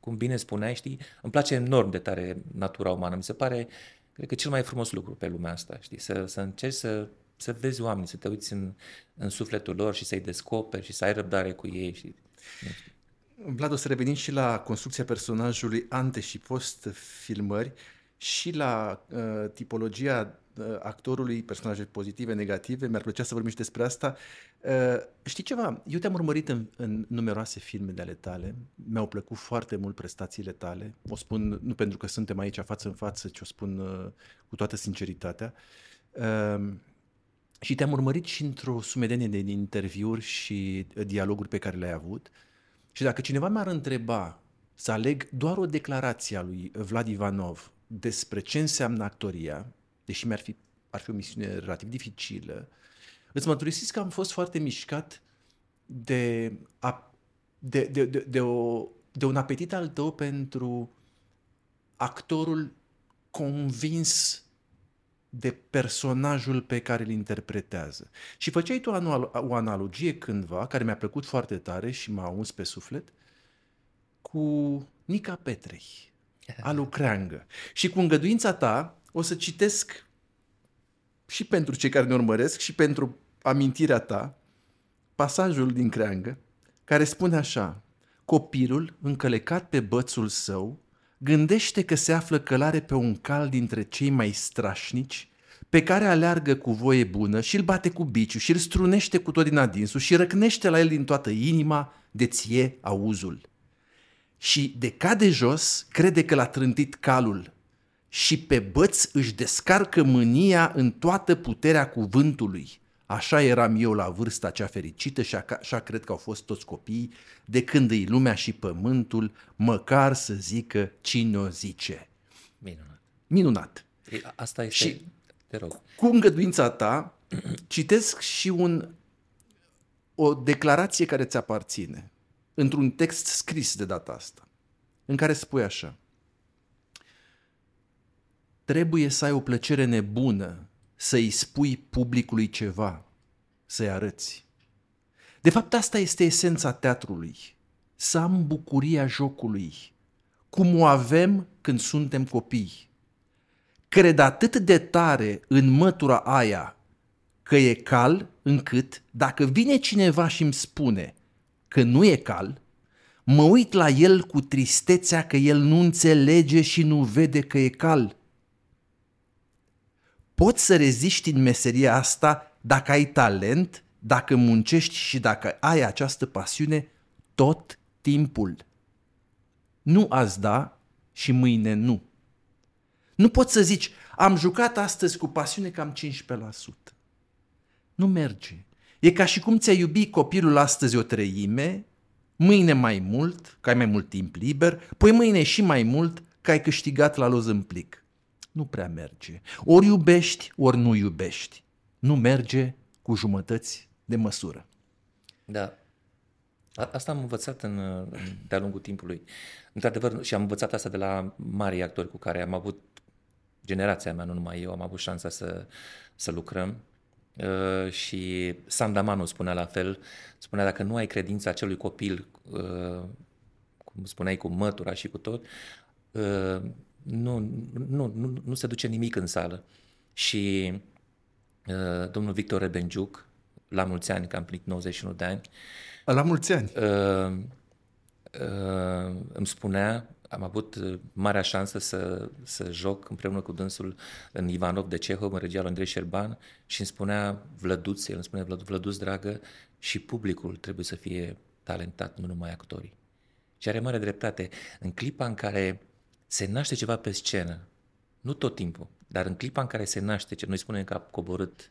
cum bine spuneai, știi, îmi place enorm de tare natura umană, mi se pare, cred că cel mai frumos lucru pe lumea asta, știi, să, să încerci să, să vezi oamenii, să te uiți în, în sufletul lor și să-i descoperi și să ai răbdare cu ei și, nu știu. Vlad, o să revenim și la construcția personajului ante și post filmări și la uh, tipologia uh, actorului, personaje pozitive, negative. Mi-ar plăcea să vorbim și despre asta. Uh, știi ceva? Eu te-am urmărit în, în numeroase filme de ale tale. Mi-au plăcut foarte mult prestațiile tale. O spun nu pentru că suntem aici față în față, ci o spun uh, cu toată sinceritatea. Uh, și te-am urmărit și într-o sumedenie de interviuri și dialoguri pe care le-ai avut. Și dacă cineva m-ar întreba să aleg doar o declarație a lui Vlad Ivanov despre ce înseamnă actoria, deși mi-ar fi, ar fi o misiune relativ dificilă, îți mărturisesc că am fost foarte mișcat de, a, de, de, de, de, o, de un apetit al tău pentru actorul convins de personajul pe care îl interpretează. Și făceai tu o analogie cândva, care mi-a plăcut foarte tare și m-a uns pe suflet, cu Nica Petrei, alu Creangă. Și cu îngăduința ta o să citesc și pentru cei care ne urmăresc și pentru amintirea ta pasajul din Creangă care spune așa Copilul, încălecat pe bățul său, gândește că se află călare pe un cal dintre cei mai strașnici, pe care aleargă cu voie bună și îl bate cu biciu și îl strunește cu tot din adinsul și răcnește la el din toată inima de ție auzul. Și de cade jos, crede că l-a trântit calul și pe băț își descarcă mânia în toată puterea cuvântului. Așa eram eu la vârsta cea fericită și așa cred că au fost toți copiii, de când îi lumea și pământul, măcar să zică cine o zice. Minunat. Minunat. E, asta este... Și Te rog. cu îngăduința ta, *clears throat* citesc și un, o declarație care ți aparține, într-un text scris de data asta, în care spui așa. Trebuie să ai o plăcere nebună să-i spui publicului ceva, să-i arăți. De fapt, asta este esența teatrului. Să am bucuria jocului, cum o avem când suntem copii. Cred atât de tare în mătura aia că e cal, încât dacă vine cineva și îmi spune că nu e cal, mă uit la el cu tristețea că el nu înțelege și nu vede că e cal poți să reziști în meseria asta dacă ai talent, dacă muncești și dacă ai această pasiune tot timpul. Nu azi da și mâine nu. Nu poți să zici, am jucat astăzi cu pasiune cam 15%. Nu merge. E ca și cum ți-ai iubi copilul astăzi o treime, mâine mai mult, că ai mai mult timp liber, poi mâine și mai mult, că ai câștigat la loz în plic nu prea merge. Ori iubești, ori nu iubești. Nu merge cu jumătăți de măsură. Da. A, asta am învățat în, de-a lungul timpului. Într-adevăr, și am învățat asta de la mari actori cu care am avut, generația mea, nu numai eu, am avut șansa să, să lucrăm. Uh, și Sandamanu spunea la fel, spunea dacă nu ai credința acelui copil, uh, cum spuneai, cu mătura și cu tot, uh, nu, nu, nu, nu se duce nimic în sală. Și uh, domnul Victor Rebenjuc, la mulți ani, că am plinit 91 de ani. La mulți ani. Uh, uh, îmi spunea, am avut uh, marea șansă să, să joc împreună cu dânsul în Ivanov de Cehov, în regia lui Andrei Șerban și îmi spunea Vlăduț, el îmi spunea Vlăduț, Vlăduț, dragă, și publicul trebuie să fie talentat, nu numai actorii. Și are mare dreptate. În clipa în care se naște ceva pe scenă, nu tot timpul, dar în clipa în care se naște, noi spunem că a coborât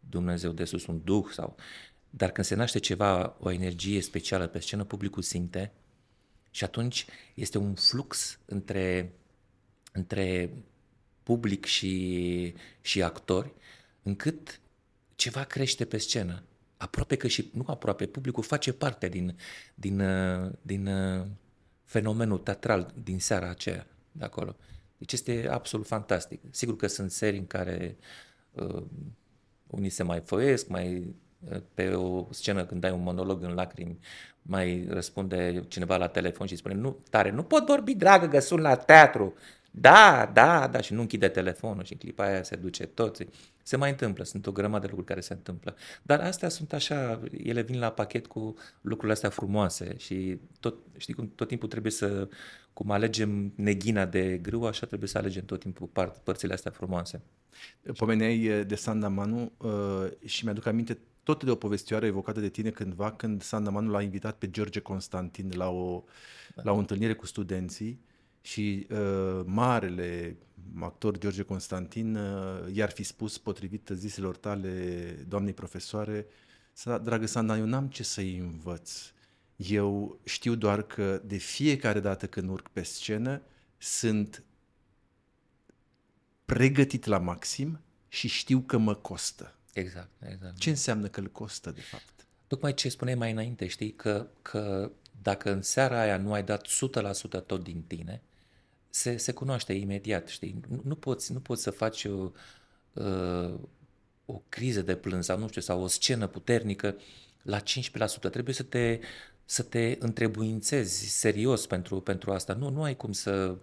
Dumnezeu de sus un duh sau... Dar când se naște ceva, o energie specială pe scenă, publicul simte și atunci este un flux între, între public și, și actori, încât ceva crește pe scenă. Aproape că și, nu aproape, publicul face parte din, din, din fenomenul teatral din seara aceea de acolo. Deci este absolut fantastic. Sigur că sunt serii în care uh, unii se mai foiesc, mai uh, pe o scenă când dai un monolog în lacrimi, mai răspunde cineva la telefon și spune, nu, tare, nu pot vorbi, dragă, că sunt la teatru. Da, da, da, și nu închide telefonul și în clipa aia se duce toți. Se mai întâmplă, sunt o grămadă de lucruri care se întâmplă. Dar astea sunt așa, ele vin la pachet cu lucrurile astea frumoase și tot, știi cum, tot timpul trebuie să, cum alegem neghina de grâu, așa trebuie să alegem tot timpul part, părțile astea frumoase. Pomeneai eh, de Sanda Manu uh, și mi-aduc aminte tot de o povestioară evocată de tine cândva când Sanda Manu l-a invitat pe George Constantin la o, da. la o întâlnire cu studenții și uh, marele actor George Constantin uh, i-ar fi spus, potrivit ziselor tale, doamnei profesoare, dragă Sanda, eu n-am ce să-i învăț. Eu știu doar că de fiecare dată când urc pe scenă, sunt pregătit la maxim și știu că mă costă. Exact, exact. Ce înseamnă că îl costă, de fapt? Tocmai ce spuneai mai înainte, știi, că, că dacă în seara aia nu ai dat 100% tot din tine, se, se cunoaște imediat, știi? Nu, nu, poți, nu poți să faci o, uh, o criză de plâns sau nu știu, sau o scenă puternică la 15%. Trebuie să te, să te întrebuințezi serios pentru, pentru asta. Nu, nu ai cum să,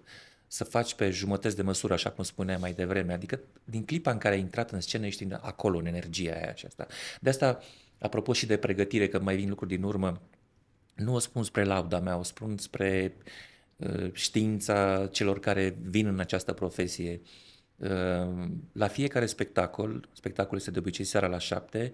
să faci pe jumătăți de măsură, așa cum spuneai mai devreme. Adică din clipa în care ai intrat în scenă, ești acolo, în energia aia și asta. De asta, apropo și de pregătire, că mai vin lucruri din urmă, nu o spun spre lauda mea, o spun spre uh, știința celor care vin în această profesie. Uh, la fiecare spectacol, spectacolul este de obicei seara la șapte,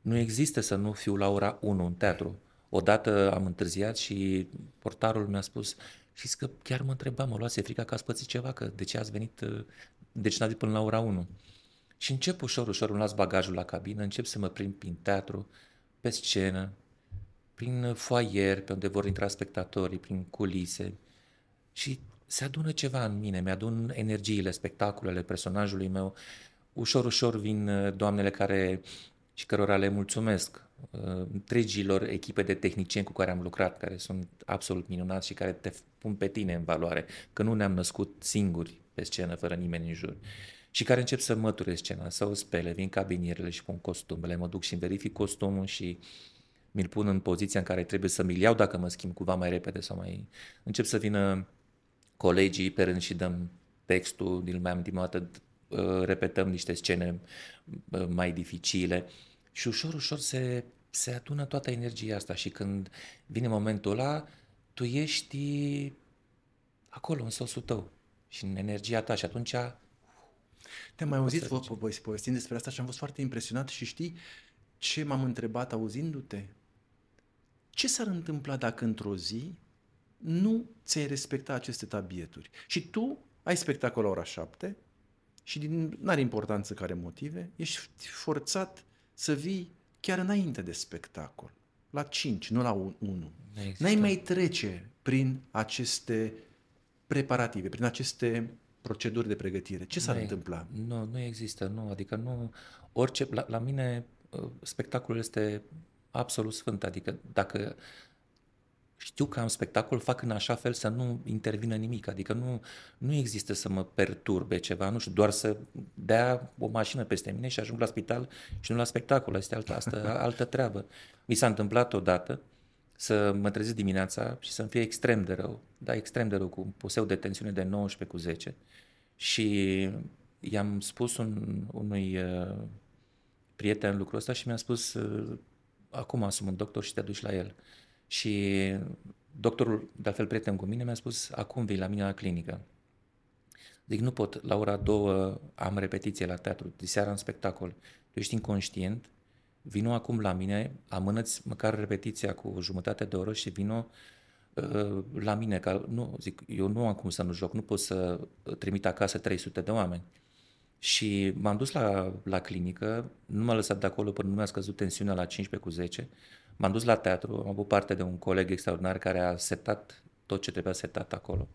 nu există să nu fiu la ora 1 în teatru. Odată am întârziat și portarul mi-a spus și că chiar mă întrebam, mă luase frica că ați pățit ceva, că de ce ați venit, uh, de ce n-ați venit până la ora 1. Și încep ușor, ușor, îmi las bagajul la cabină, încep să mă prind prin teatru, pe scenă, prin foaier, pe unde vor intra spectatorii, prin culise și se adună ceva în mine, mi-adun energiile, spectacolele personajului meu. Ușor, ușor vin uh, doamnele care și cărora le mulțumesc, uh, întregilor echipe de tehnicieni cu care am lucrat, care sunt absolut minunați și care te pun pe tine în valoare, că nu ne-am născut singuri pe scenă, fără nimeni în jur. Și care încep să măture scena, să o spele, vin cabinierele și pun costumele, mă duc și verific costumul și mi-l pun în poziția în care trebuie să mi-l iau dacă mă schimb cumva mai repede sau mai... Încep să vină colegii pe rând și dăm textul, din mai amintim o dată, uh, repetăm niște scene uh, mai dificile și ușor, ușor se, se adună toată energia asta și când vine momentul ăla, tu ești acolo, în sosul tău și în energia ta și atunci te-am mai auzit povestind despre asta și am fost foarte impresionat și știi ce m-am întrebat auzindu-te? Ce s-ar întâmpla dacă într-o zi nu ți-ai respecta aceste tabieturi și tu ai spectacol la ora șapte și din, n-are importanță care motive, ești forțat să vii chiar înainte de spectacol, la 5, nu la 1. N-ai mai trece prin aceste preparative, prin aceste proceduri de pregătire. Ce s-ar întâmpla? Nu, nu există, nu, adică nu, orice, la, la mine uh, spectacolul este absolut sfânt, adică dacă știu că am spectacol, fac în așa fel să nu intervină nimic, adică nu, nu există să mă perturbe ceva, nu știu, doar să dea o mașină peste mine și ajung la spital și nu la spectacol, asta e altă, asta, *laughs* altă treabă. Mi s-a întâmplat odată să mă trezesc dimineața și să-mi fie extrem de rău, da, extrem de rău, cu un poseu de tensiune de 19 cu 10 și i-am spus un, unui uh, prieten lucrul ăsta și mi-a spus uh, acum asum un doctor și te duci la el. Și doctorul, de altfel prieten cu mine, mi-a spus, acum vii la mine la clinică. Zic, nu pot, la ora două am repetiție la teatru, de seara în spectacol. Tu ești inconștient, vino acum la mine, amânăți măcar repetiția cu jumătate de oră și vino uh, la mine, că nu, zic, eu nu am cum să nu joc, nu pot să trimit acasă 300 de oameni. Și m-am dus la, la clinică, nu m-a lăsat de acolo până nu mi-a scăzut tensiunea la 15 cu 10, M-am dus la teatru, am avut parte de un coleg extraordinar care a setat tot ce trebuia setat acolo.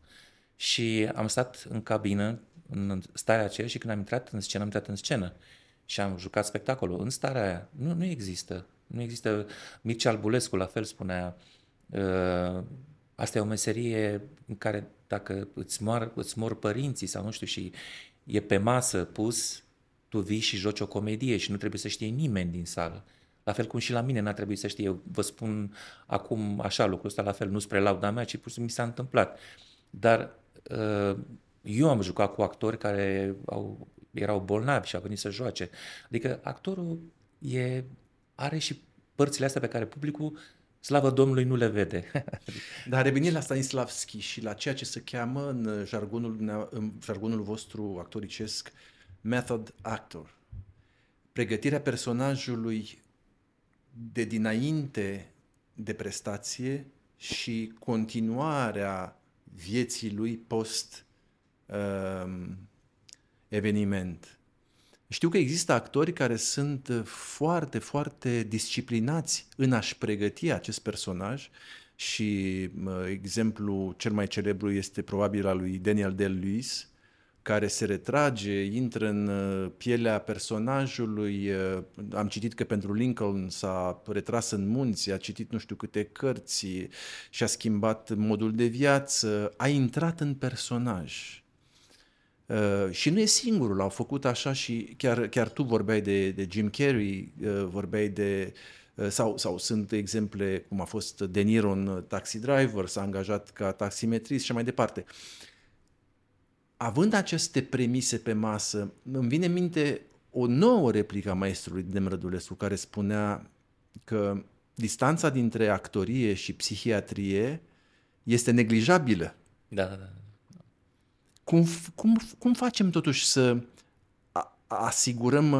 Și am stat în cabină, în starea aceea și când am intrat în scenă, am intrat în scenă. Și am jucat spectacolul. În starea aia nu, nu există. Nu există. Mircea Albulescu la fel spunea, uh, asta e o meserie în care dacă îți mor, îți mor părinții sau nu știu și e pe masă pus, tu vii și joci o comedie și nu trebuie să știe nimeni din sală. La fel cum și la mine n-a trebuit să știe. Eu vă spun acum așa lucrul ăsta, la fel, nu spre lauda mea, ci pur și simplu mi s-a întâmplat. Dar uh, eu am jucat cu actori care au, erau bolnavi și au venit să joace. Adică actorul e, are și părțile astea pe care publicul Slavă Domnului nu le vede. *laughs* Dar revenind la Stanislavski și la ceea ce se cheamă în jargonul, în jargonul vostru actoricesc method actor, pregătirea personajului de dinainte de prestație și continuarea vieții lui post uh, eveniment. Știu că există actori care sunt foarte, foarte disciplinați în a-și pregăti acest personaj și exemplu cel mai celebru este probabil al lui Daniel Del-Lewis, care se retrage, intră în uh, pielea personajului. Uh, am citit că pentru Lincoln s-a retras în munți, a citit nu știu câte cărți și-a schimbat modul de viață, a intrat în personaj. Uh, și nu e singurul, au făcut așa și chiar, chiar tu vorbeai de, de Jim Carrey, uh, vorbeai de uh, sau, sau sunt exemple cum a fost De Niro în Taxi Driver, s-a angajat ca taximetrist și mai departe. Având aceste premise pe masă, îmi vine în minte o nouă replică a maestrului Demrădulescu care spunea că distanța dintre actorie și psihiatrie este neglijabilă. Da, da, da. Cum, cum, cum facem totuși să asigurăm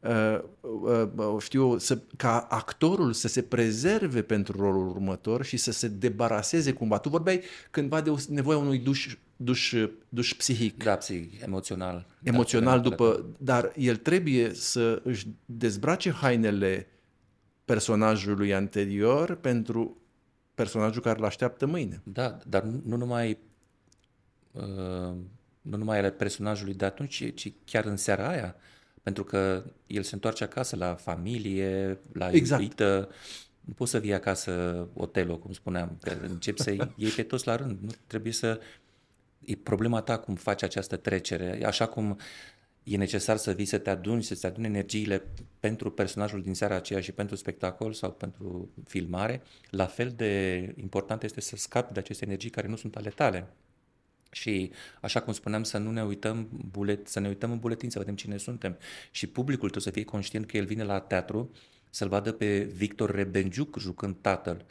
uh, uh, uh, știu, să, ca actorul să se prezerve pentru rolul următor și să se debaraseze cumva. Tu vorbeai cândva de nevoia unui duș, duș, duș psihic. Da, psihic, emoțional. Emoțional da, după, dar el trebuie să își dezbrace hainele personajului anterior pentru personajul care îl așteaptă mâine. Da, dar nu numai nu numai ale personajului de atunci, ci chiar în seara aia. Pentru că el se întoarce acasă la familie, la exact. iubită. Nu poți să vii acasă Otelo, cum spuneam, că începi să iei pe toți la rând. Nu trebuie să... E problema ta cum faci această trecere. Așa cum e necesar să vii să te aduni, să-ți aduni energiile pentru personajul din seara aceea și pentru spectacol sau pentru filmare, la fel de important este să scapi de aceste energii care nu sunt ale tale. Și, așa cum spuneam, să nu ne uităm, bulet, să ne uităm în buletin, să vedem cine suntem. Și publicul trebuie să fie conștient că el vine la teatru să-l vadă pe Victor Rebenjuc jucând tatăl.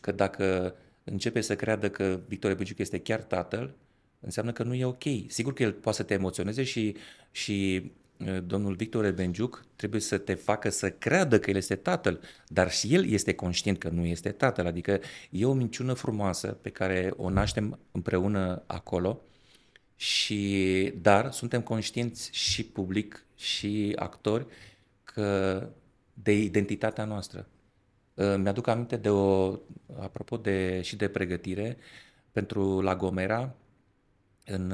Că dacă începe să creadă că Victor Rebenjuc este chiar tatăl, înseamnă că nu e ok. Sigur că el poate să te emoționeze și, și domnul Victor Ebenjuc trebuie să te facă să creadă că el este tatăl, dar și el este conștient că nu este tatăl, adică e o minciună frumoasă pe care o naștem împreună acolo, și, dar suntem conștienți și public și actori că de identitatea noastră. Mi-aduc aminte de o, apropo de, și de pregătire, pentru La Gomera, în,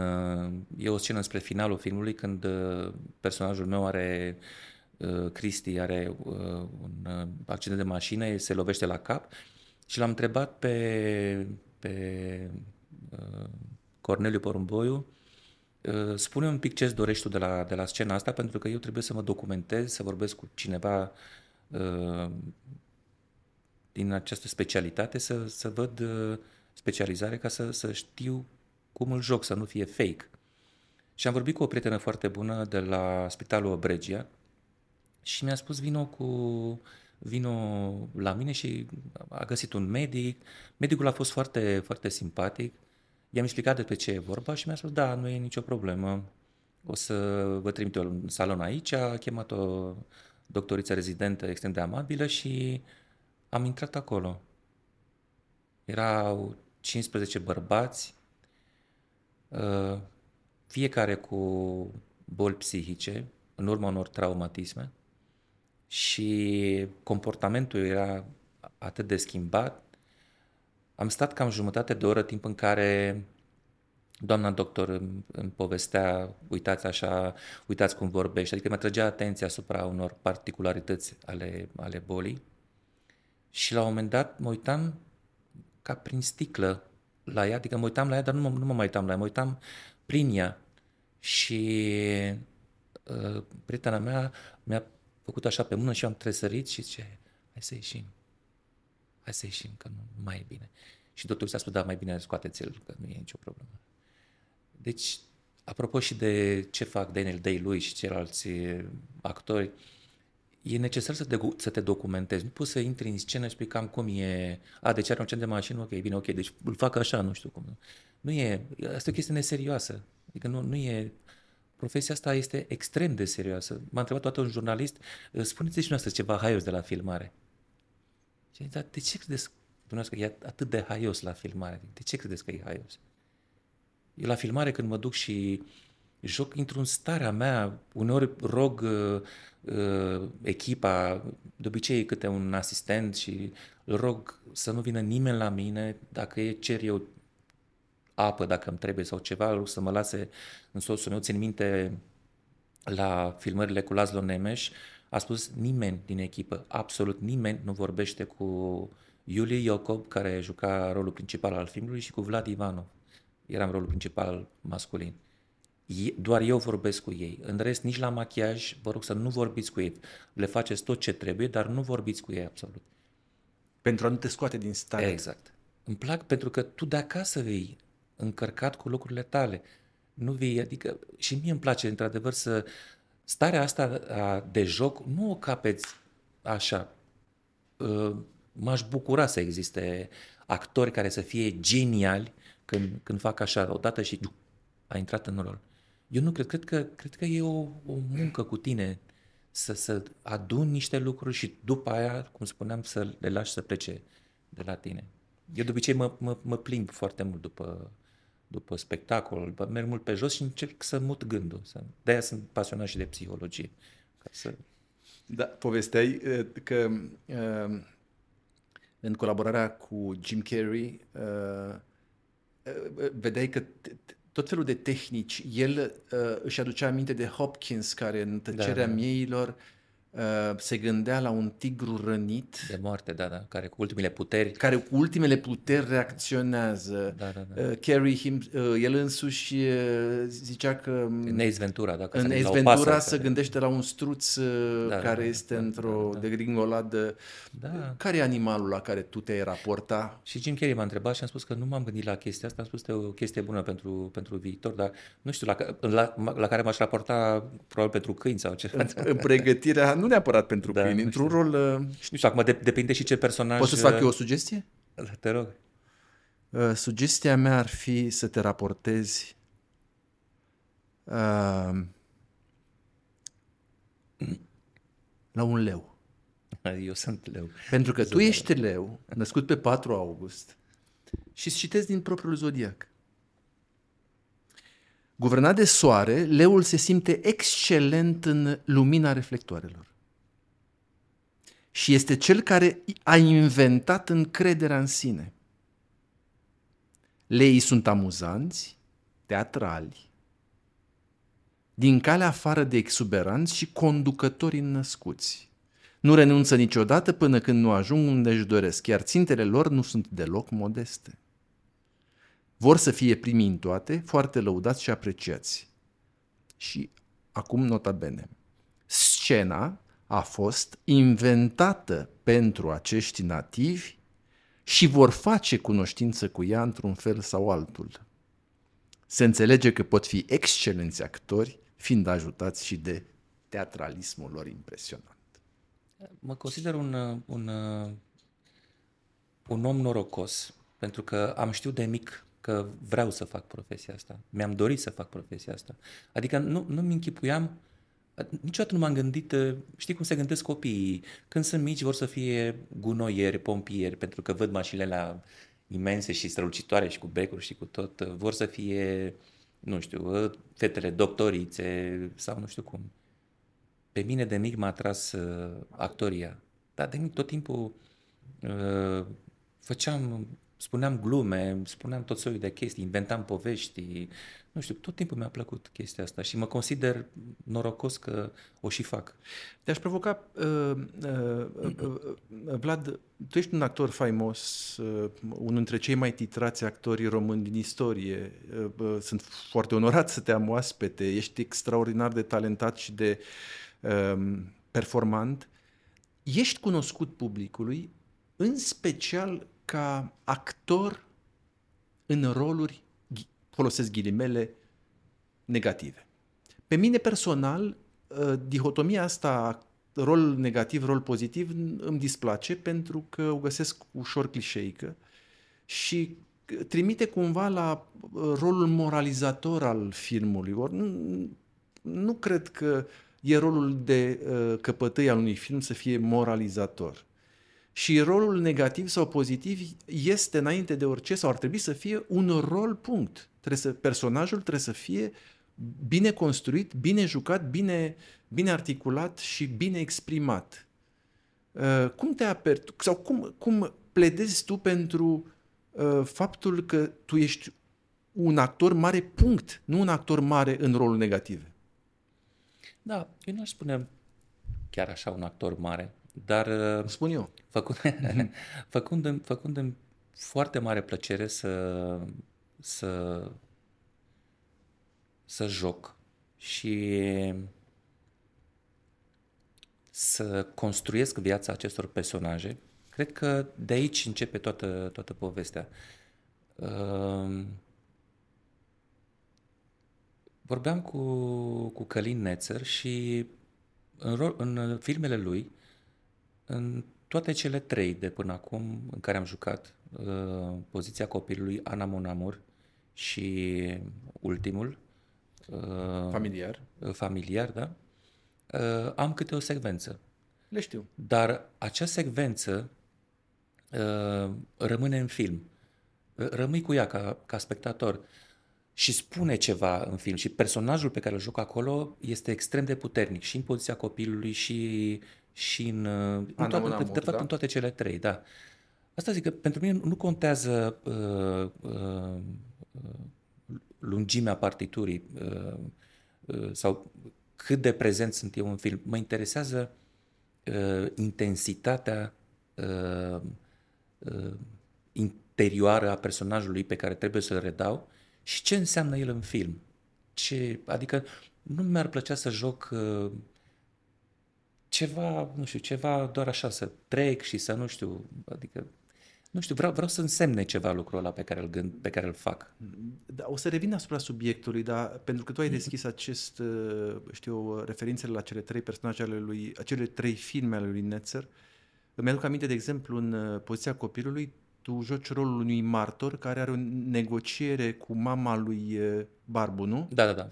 e o scenă spre finalul filmului când uh, personajul meu are uh, Cristi are uh, un accident de mașină, se lovește la cap și l-am întrebat pe, pe Corneliu Porumboiu spune un pic ce-ți dorești tu de la, de la scena asta, pentru că eu trebuie să mă documentez, să vorbesc cu cineva din această specialitate, să, să văd specializare ca să, să știu cum îl joc să nu fie fake. Și am vorbit cu o prietenă foarte bună de la Spitalul Obregia și mi-a spus vino cu vino la mine și a găsit un medic. Medicul a fost foarte, foarte simpatic. I-am explicat despre ce e vorba și mi-a spus, da, nu e nicio problemă. O să vă trimit un salon aici. A chemat o doctoriță rezidentă extrem de amabilă și am intrat acolo. Erau 15 bărbați, Uh, fiecare cu boli psihice, în urma unor traumatisme și comportamentul era atât de schimbat. Am stat cam jumătate de oră timp în care doamna doctor îmi, îmi povestea, uitați așa, uitați cum vorbește, adică mă trăgea atenția asupra unor particularități ale, ale bolii și la un moment dat mă uitam ca prin sticlă la ea, adică mă uitam la ea, dar nu mă, nu mă mai uitam la ea, mă uitam prin ea. Și uh, prietena mea mi-a făcut așa pe mână și eu am tresărit și zice, hai să ieșim, hai să ieșim, că nu mai e bine. Și doctorul s-a spus, da, mai bine scoateți-l, că nu e nicio problemă. Deci, apropo și de ce fac Daniel Day-Lewis și ceilalți actori, uh, e necesar să te, să te documentezi. Nu poți să intri în scenă și spui cam cum e... A, deci are un cent de mașină, ok, bine, ok, deci îl fac așa, nu știu cum. Nu e... Asta e o chestie neserioasă. Adică nu, nu e... Profesia asta este extrem de serioasă. M-a întrebat toată un jurnalist, spuneți și noastră ceva haios de la filmare. Și am zis, dar de ce credeți, dumneavoastră, e atât de haios la filmare. De ce credeți că e haios? Eu la filmare când mă duc și joc, intru în starea mea, uneori rog uh, uh, echipa, de obicei câte un asistent și îl rog să nu vină nimeni la mine, dacă e cer eu apă, dacă îmi trebuie sau ceva, rog să mă lase în soțul meu. Țin minte la filmările cu Laszlo Nemes, a spus nimeni din echipă, absolut nimeni nu vorbește cu Iulie Iacob, care juca rolul principal al filmului, și cu Vlad Ivanov. Eram rolul principal masculin. Doar eu vorbesc cu ei. În rest, nici la machiaj, vă rog să nu vorbiți cu ei. Le faceți tot ce trebuie, dar nu vorbiți cu ei absolut. Pentru a nu te scoate din stare. Exact. Îmi plac pentru că tu de acasă vei încărcat cu lucrurile tale. Nu vei, adică și mie îmi place într-adevăr să starea asta de joc nu o capeți așa. Ă, m-aș bucura să existe actori care să fie geniali când, când fac așa odată și a intrat în rol. Eu nu cred, cred că, cred că e o, o muncă cu tine să, să aduni niște lucruri și după aia, cum spuneam, să le lași să plece de la tine. Eu de obicei mă, mă, mă plimb foarte mult după, după spectacol, merg mult pe jos și încerc să mut gândul. Să... De-aia sunt pasionat și de psihologie. Ca să... Da, povesteai uh, că uh, în colaborarea cu Jim Carrey uh, vedeai că tot felul de tehnici. El uh, își aducea aminte de Hopkins, care în tăcerea da, da. mieilor uh, se gândea la un tigru rănit. De moarte, da, da, care cu ultimele puteri. Care cu ultimele puteri reacționează. Da, da, da. Uh, Carrie, him, uh, el însuși uh, zicea că... În Ace Ventura, dacă În Ace Ventura pasă, se care... gândește la un struț uh, da, care da, este da, într-o da, da. degringoladă. Da. Care e animalul la care tu te-ai raporta? Și Jim Carrey m-a întrebat și am spus că nu m-am gândit la chestia asta, am spus că e o chestie bună pentru, pentru viitor, dar nu știu, la, la, la care m-aș raporta probabil pentru câini sau ceva. În, în pregătirea, *laughs* nu neapărat pentru da, câini, într-un rol... Uh... Nu știu, acum de, depinde și ce personaj... Poți să-ți fac eu o sugestie? Te rog. Uh, sugestia mea ar fi să te raportezi uh, la un leu. *laughs* Eu sunt leu. Pentru că tu ești leu, *laughs* născut pe 4 august, și îți citesc din propriul zodiac. Guvernat de soare, leul se simte excelent în lumina reflectoarelor. Și este cel care a inventat încrederea în sine. Leii sunt amuzanți, teatrali, din calea afară de exuberanți și conducători născuți. Nu renunță niciodată până când nu ajung unde își doresc, iar țintele lor nu sunt deloc modeste. Vor să fie primii în toate, foarte lăudați și apreciați. Și acum nota bene. Scena a fost inventată pentru acești nativi și vor face cunoștință cu ea într-un fel sau altul. Se înțelege că pot fi excelenți actori, fiind ajutați și de teatralismul lor impresionant. Mă consider un, un, un om norocos, pentru că am știut de mic că vreau să fac profesia asta. Mi-am dorit să fac profesia asta. Adică nu, nu-mi închipuiam, niciodată nu m-am gândit, știi cum se gândesc copiii, când sunt mici vor să fie gunoieri, pompieri, pentru că văd mașinile la imense și strălucitoare și cu becuri și cu tot, vor să fie, nu știu, fetele doctorițe sau nu știu cum. Pe mine de mic m-a atras uh, actoria, dar de mic tot timpul uh, făceam spuneam glume, spuneam tot soiul de chestii, inventam povești, nu știu, tot timpul mi-a plăcut chestia asta și mă consider norocos că o și fac. Te-aș provoca, uh, uh, uh, uh, Vlad, tu ești un actor faimos, uh, unul dintre cei mai titrați actori români din istorie. Uh, uh, sunt foarte onorat să te am oaspete, ești extraordinar de talentat și de uh, performant. Ești cunoscut publicului, în special ca actor în roluri, folosesc ghilimele, negative. Pe mine personal, ă, dihotomia asta, rol negativ, rol pozitiv, îmi displace pentru că o găsesc ușor clișeică și trimite cumva la ă, rolul moralizator al filmului. Or, nu, nu cred că e rolul de uh, căpătâi al unui film să fie moralizator. Și rolul negativ sau pozitiv este înainte de orice sau ar trebui să fie un rol punct. Trebuie să, personajul trebuie să fie bine construit, bine jucat, bine, bine articulat și bine exprimat. Uh, cum te aperi sau cum, cum pledezi tu pentru uh, faptul că tu ești un actor mare punct, nu un actor mare în rolul negative? Da, eu nu aș spune chiar așa un actor mare, dar... uh, Spun eu. Făcând, *laughs* făcând, făcând foarte mare plăcere să, să, să joc și să construiesc viața acestor personaje. Cred că de aici începe toată, toată povestea. Uh, Vorbeam cu, cu Călin Nețăr și în, ro- în filmele lui, în toate cele trei de până acum în care am jucat, uh, poziția copilului, Ana Monamur și ultimul, uh, Familiar. familiar, da? Uh, am câte o secvență. Le știu. Dar acea secvență uh, rămâne în film. Uh, Rămâi cu ea ca, ca spectator și spune ceva în film și personajul pe care îl joc acolo este extrem de puternic și în poziția copilului și, și în, uh, în Ana toate, de, Monamur, de fapt da? în toate cele trei, da. Asta zic că pentru mine nu contează uh, uh, uh, lungimea partiturii uh, uh, sau cât de prezent sunt eu în film. Mă interesează uh, intensitatea uh, uh, interioară a personajului pe care trebuie să-l redau și ce înseamnă el în film. Ce, adică nu mi-ar plăcea să joc uh, ceva, nu știu, ceva doar așa, să trec și să nu știu, adică nu știu, vreau, vreau să însemne ceva lucrul ăla pe care îl, gând, pe care îl fac. Da, o să revin asupra subiectului, dar pentru că tu ai deschis acest, uh, știu, eu, referințele la cele trei personaje ale lui, acele trei filme ale lui Netzer, îmi aduc aminte, de exemplu, în uh, poziția copilului, tu joci rolul unui martor care are o negociere cu mama lui uh, Barbu, nu? Da, da, da.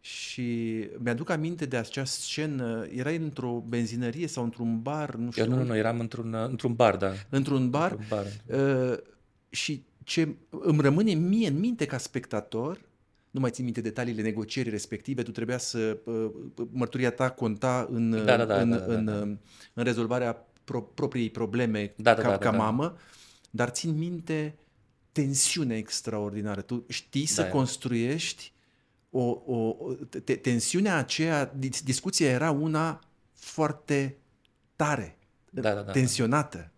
Și mi-aduc aminte de acea scenă, erai într-o benzinărie sau într-un bar, nu știu, Eu nu, nu, nu, eram într-un, uh, într-un bar, da. într-un bar Într-un bar. Uh, și ce îmi rămâne mie în minte ca spectator, nu mai țin minte detaliile negocierii respective, tu trebuia să, uh, mărturia ta conta în, Da, da, da, în, da, da, în, da. în rezolvarea pro, propriei probleme Da, da, ca, da, da, ca da. mamă, dar țin minte tensiune extraordinară. Tu știi să Da. construiești o, o, o te, tensiunea aceea, dis- discuția era una foarte tare, Da, da, da, da. tensionată.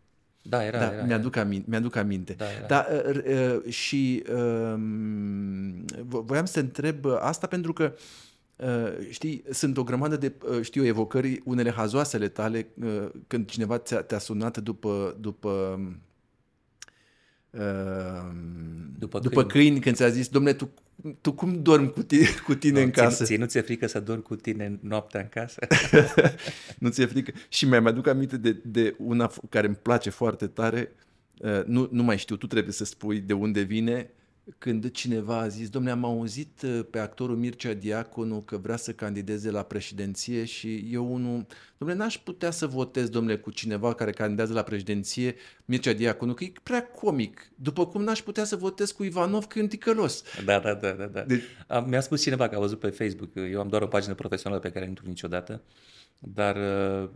Da, era, Da, era, mi-aduc, aminte, mi-aduc aminte. Da, era. Da, uh, uh, și um, vo- voiam să te întreb asta pentru că uh, știi, sunt o grămadă de, uh, știu, evocări, unele hazoasele tale, uh, când cineva ți-a, te-a sunat după, după uh, După după câini. câini, când ți-a zis, domnule, tu, tu cum dormi cu tine, cu tine în ție- casă? Ție nu ți-e frică să dormi cu tine noaptea în casă? *laughs* nu ți-e frică? Și mi-am aduc aminte de, de una f- care îmi place foarte tare, uh, nu, nu mai știu, tu trebuie să spui de unde vine, când cineva a zis, domnule, am auzit uh, pe actorul Mircea Diaconu că vrea să candideze la președinție și eu unul, domnule, n-aș putea să votez, domnule, cu cineva care candidează la președinție, Mircea Diaconu, că e prea comic, după cum n-aș putea să votez cu Ivanov, că e un ticălos. Da, da, da, da. da. Deci- Am, mi-a spus cineva că a văzut pe Facebook. Eu am doar o pagină profesională pe care nu intru niciodată. Dar, uh,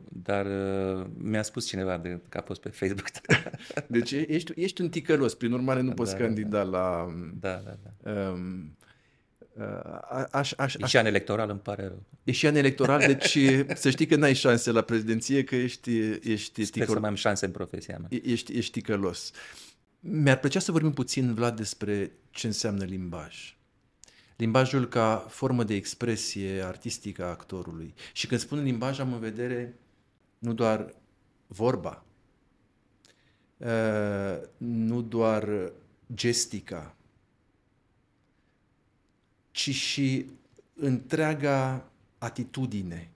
dar uh, mi-a spus cineva de, că a fost pe Facebook. *laughs* Deci ești, ești un ticălos, prin urmare nu poți Da, da, candida la... da, da, da. Um, uh, aș, aș, E aș, și an electoral, îmi pare rău. e și an electoral, deci *laughs* să știi că n-ai șanse la prezidenție, că ești, ești, Sper să ticăl, mai am șanse în profesia mea. ești, ești ticălos. Mi-ar plăcea să vorbim puțin, Vlad, despre ce înseamnă limbaj. Limbajul ca formă de expresie artistică a actorului. Și când spun limbaj, am în vedere nu doar vorba, uh, nu doar gestica, ci și întreaga atitudine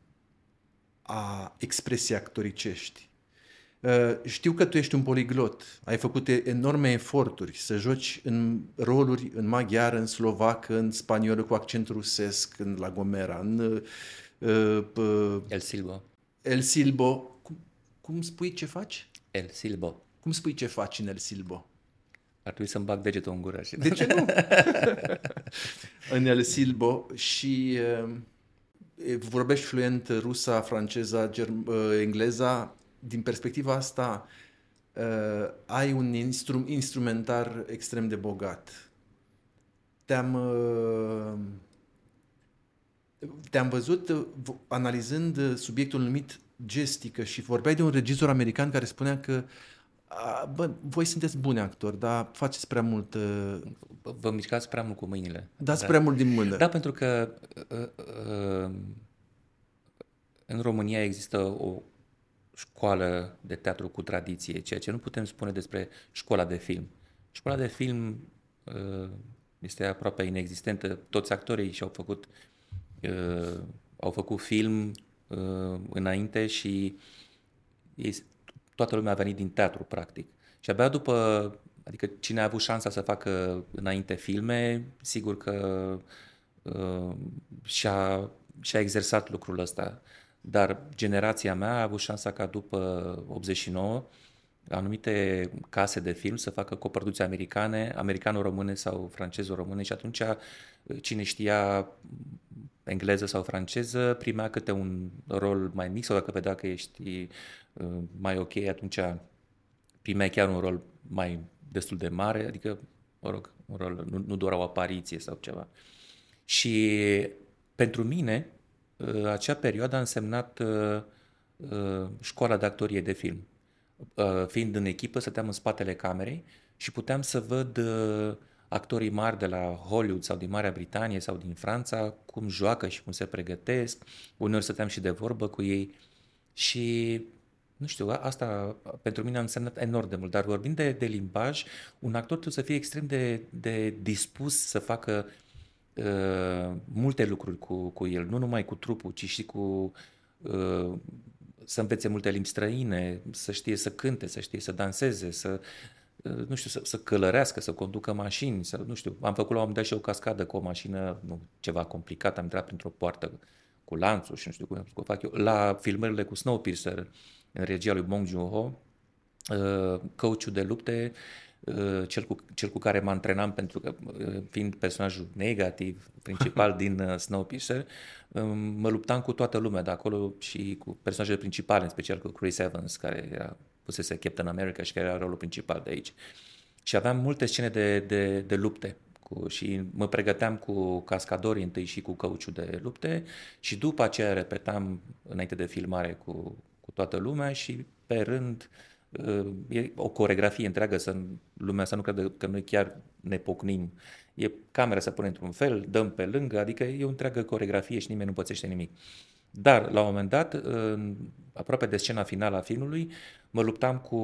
a expresiei actoricești. Uh, Știu că tu ești un poliglot, ai făcut e- enorme eforturi să joci în roluri în maghiară, în slovacă, în spaniolă cu accent rusesc, în La Gomera, în uh, uh, El Silvo. El Silbo. Cum, cum spui ce faci? El Silbo. Cum spui ce faci în El Silbo? Ar trebui să-mi bag degetul în gură. Și... De ce nu? *laughs* în El Silbo și uh, vorbești fluent rusa, franceza, germ- uh, engleza. Din perspectiva asta, uh, ai un instru- instrumentar extrem de bogat. Te-am, uh, te-am văzut uh, analizând uh, subiectul numit gestică și vorbeai de un regizor american care spunea că a, bă, voi sunteți buni actori, dar faceți prea mult... Uh, Vă mișcați prea mult cu mâinile. Dați da. prea mult din mână. Da, pentru că uh, uh, în România există o școală de teatru cu tradiție, ceea ce nu putem spune despre școala de film. Școala de film uh, este aproape inexistentă. Toți actorii și-au făcut uh, au făcut film uh, înainte și ei, toată lumea a venit din teatru, practic. Și abia după, adică cine a avut șansa să facă înainte filme, sigur că uh, și-a, și-a exersat lucrul ăsta. Dar generația mea a avut șansa ca după 89 anumite case de film să facă coproducții americane, americano-române sau francezo-române și atunci cine știa engleză sau franceză primea câte un rol mai mic sau dacă vedea că ești uh, mai ok, atunci primea chiar un rol mai destul de mare, adică, mă rog, un rol, nu, nu doar o apariție sau ceva. Și pentru mine, uh, acea perioadă a însemnat uh, școala de actorie de film. Fiind în echipă, stăteam în spatele camerei și puteam să văd actorii mari de la Hollywood sau din Marea Britanie sau din Franța, cum joacă și cum se pregătesc. Uneori stăteam și de vorbă cu ei și nu știu, asta pentru mine a însemnat enorm de mult, dar vorbind de, de limbaj, un actor trebuie să fie extrem de, de dispus să facă uh, multe lucruri cu, cu el, nu numai cu trupul, ci și cu uh, să învețe multe limbi străine, să știe să cânte, să știe să danseze, să nu știu, să, să călărească, să conducă mașini, să, nu știu, am făcut la un moment dat și o cascadă cu o mașină, nu, ceva complicat, am intrat printr-o poartă cu lanțul și nu știu cum o fac eu. La filmările cu Snowpiercer, în regia lui Bong Joon-ho, uh, coachul de lupte, uh, cel cu, cel cu care mă antrenam pentru că, uh, fiind personajul negativ, principal *laughs* din Snowpiercer, um, mă luptam cu toată lumea de acolo și cu personajele principale, în special cu Chris Evans, care era pusese Captain America și care era rolul principal de aici. Și aveam multe scene de, de, de lupte cu, și mă pregăteam cu cascadorii întâi și cu căuciul de lupte și după aceea repetam înainte de filmare cu, cu toată lumea și pe rând uh, e o coregrafie întreagă să lumea să nu crede că noi chiar ne pocnim. E camera să pune într-un fel, dăm pe lângă, adică e o întreagă coregrafie și nimeni nu pățește nimic. Dar, la un moment dat, aproape de scena finală a filmului, mă luptam cu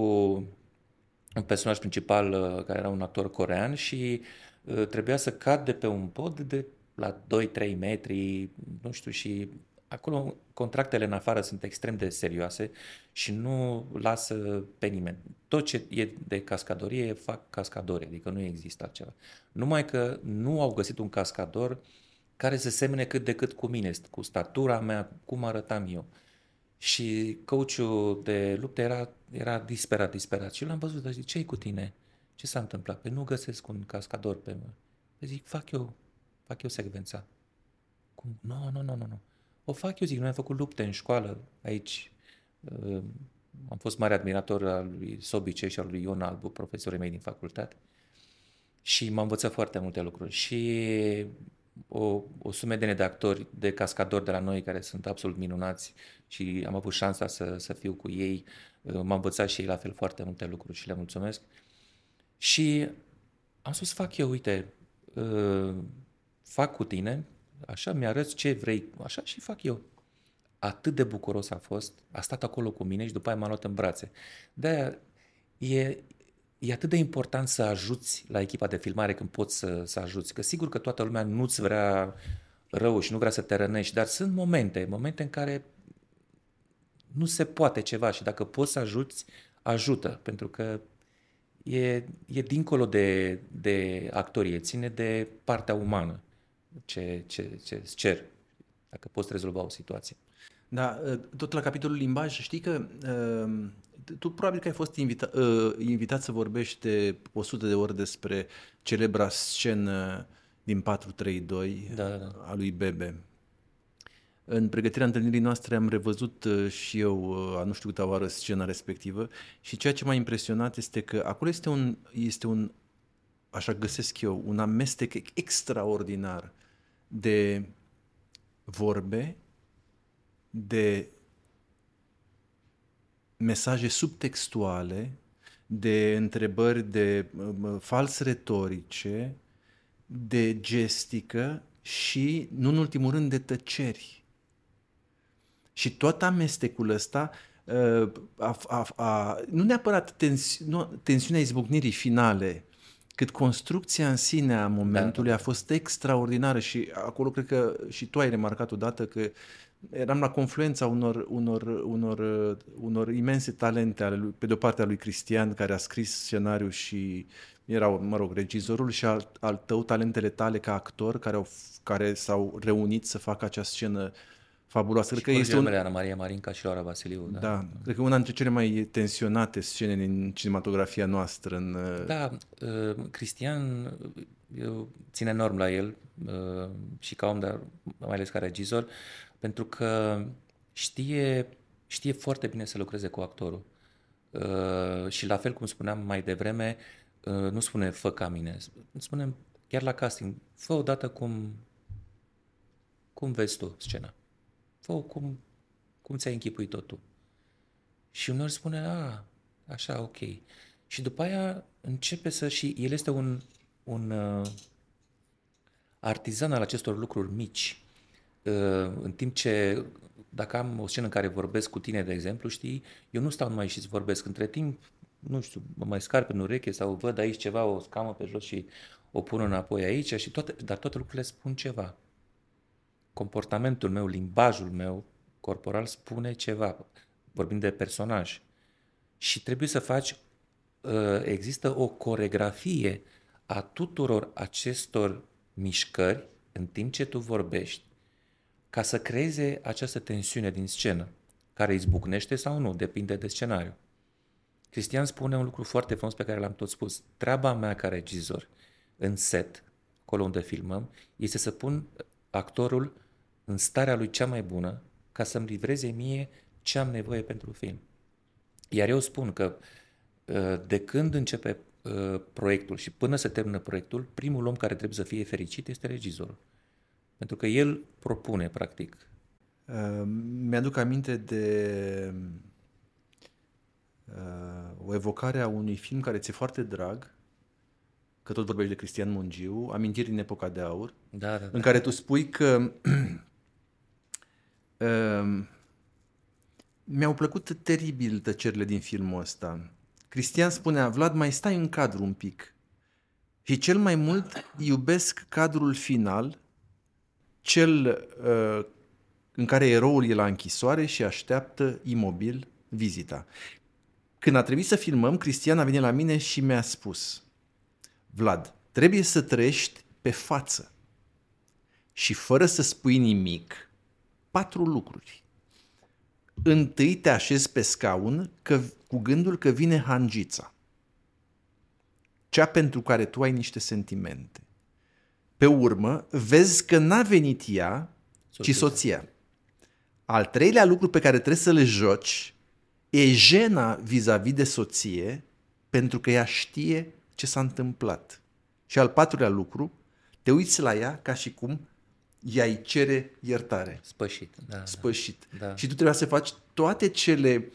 un personaj principal uh, care era un actor corean și uh, trebuia să cad de pe un pod de la 2-3 metri, nu știu, și acolo contractele în afară sunt extrem de serioase și nu lasă pe nimeni. Tot ce e de cascadorie fac cascadori, adică nu există altceva. Numai că nu au găsit un cascador uh, care se semene cât de cât cu mine, cu statura mea, cum arătam eu. Și coachul de luptă era, era disperat, disperat. Și l-am văzut, dar zic, ce cu tine? Ce s-a întâmplat? Păi nu găsesc un cascador pe mine. Păi zic, fac eu, fac eu secvența. Cum? Nu, nu, nu, nu, nu. O fac eu, zic, noi am făcut lupte în școală aici. Uh, am fost mare admirator al lui Sobice și al lui Ion Albu, profesorii mei din facultate. Și m-am învățat foarte multe lucruri. Și o, o sumedenie de actori, de cascadori de la noi care sunt absolut minunați și am avut șansa să, să fiu cu ei. M-am învățat și ei la fel foarte multe lucruri și le mulțumesc. Și am spus, fac eu, uite, uh, fac cu tine, așa mi-arăți ce vrei, așa și fac eu. Atât de bucuros a fost, a stat acolo cu mine și după aia m-a luat în brațe. de e, e atât de important să ajuți la echipa de filmare când poți să, să ajuți. Că sigur că toată lumea nu-ți vrea rău și nu vrea să te rănești, dar sunt momente, momente în care nu se poate ceva și dacă poți să ajuți, ajută, pentru că e, e dincolo de, de actorie, ține de partea umană ce, ce, ce îți cer, dacă poți rezolva o situație. Da, tot la capitolul limbaj, știi că uh, tu probabil că ai fost invita, uh, invitat să vorbești de 100 de ori despre celebra scenă din 432 Da, da, da. a lui Bebe. În pregătirea întâlnirii noastre am revăzut uh, și eu uh, a nu știu câta oară scena respectivă și ceea ce m-a impresionat este că acolo este un, este un așa găsesc eu, un amestec extraordinar de vorbe, de mesaje subtextuale, de întrebări de uh, fals retorice, de gestică și, nu în ultimul rând, de tăceri. Și tot amestecul ăsta, uh, a, a, a, nu neapărat tensi, nu, tensiunea izbucnirii finale, cât construcția în sine a momentului da. a fost extraordinară și acolo cred că și tu ai remarcat odată că eram la confluența unor, unor, unor, unor imense talente ale lui, pe de-o parte a lui Cristian, care a scris scenariul și era, mă rog, regizorul și al, al tău talentele tale ca actor care, au, care s-au reunit să facă acea scenă fabuloasă. Și Cred că este un, Ana Maria Marinca și Laura Vasiliu. Da. da, cred că una dintre cele mai tensionate scene din cinematografia noastră. În, Da, uh, Cristian eu țin enorm la el uh, și ca om, dar mai ales ca regizor, pentru că știe, știe foarte bine să lucreze cu actorul. Uh, și la fel cum spuneam mai devreme, uh, nu spune fă ca mine, spune chiar la casting, fă odată cum, cum vezi tu scena. Fă cum, cum ți-ai închipuit-o tu. Și uneori spune, a, așa, ok. Și după aia începe să, și el este un, un uh, artizan al acestor lucruri mici. Uh, în timp ce, dacă am o scenă în care vorbesc cu tine, de exemplu, știi, eu nu stau numai și îți vorbesc. Între timp, nu știu, mă mai scarp în ureche sau văd aici ceva, o scamă pe jos și o pun înapoi aici, și toate, dar toate lucrurile spun ceva. Comportamentul meu, limbajul meu corporal spune ceva, vorbim de personaj. Și trebuie să faci, uh, există o coregrafie a tuturor acestor mișcări în timp ce tu vorbești, ca să creeze această tensiune din scenă, care izbucnește sau nu, depinde de scenariu. Cristian spune un lucru foarte frumos pe care l-am tot spus. Treaba mea ca regizor în set, acolo unde filmăm, este să pun actorul în starea lui cea mai bună ca să-mi livreze mie ce am nevoie pentru film. Iar eu spun că uh, de când începe uh, proiectul și până se termină proiectul, primul om care trebuie să fie fericit este regizorul. Pentru că el propune, practic. Uh, mi-aduc aminte de uh, o evocare a unui film care ți-e foarte drag, că tot vorbești de Cristian Mungiu, Amintiri din epoca de aur, Da, da, da. în care tu spui că uh, *clears throat* mi-au plăcut teribil tăcerile din filmul ăsta. Cristian spunea, Vlad, mai stai în cadru un pic. Și cel mai mult iubesc cadrul final, cel uh, în care eroul e la închisoare și așteaptă imobil vizita. Când a trebuit să filmăm, Cristian a venit la mine și mi-a spus, Vlad, trebuie să trăiești pe față și fără să spui nimic, patru lucruri. Întâi te așezi pe scaun că, cu gândul că vine hangița, cea pentru care tu ai niște sentimente. Pe urmă, vezi că n-a venit ea, ci Soția. soția. Al treilea lucru pe care trebuie să le joci e jena vis-a-vis de soție pentru că ea știe ce s-a întâmplat. Și al patrulea lucru, te uiți la ea ca și cum ea îi cere iertare, Spășit, da. da. spășit. Da. Și tu trebuia să faci toate cele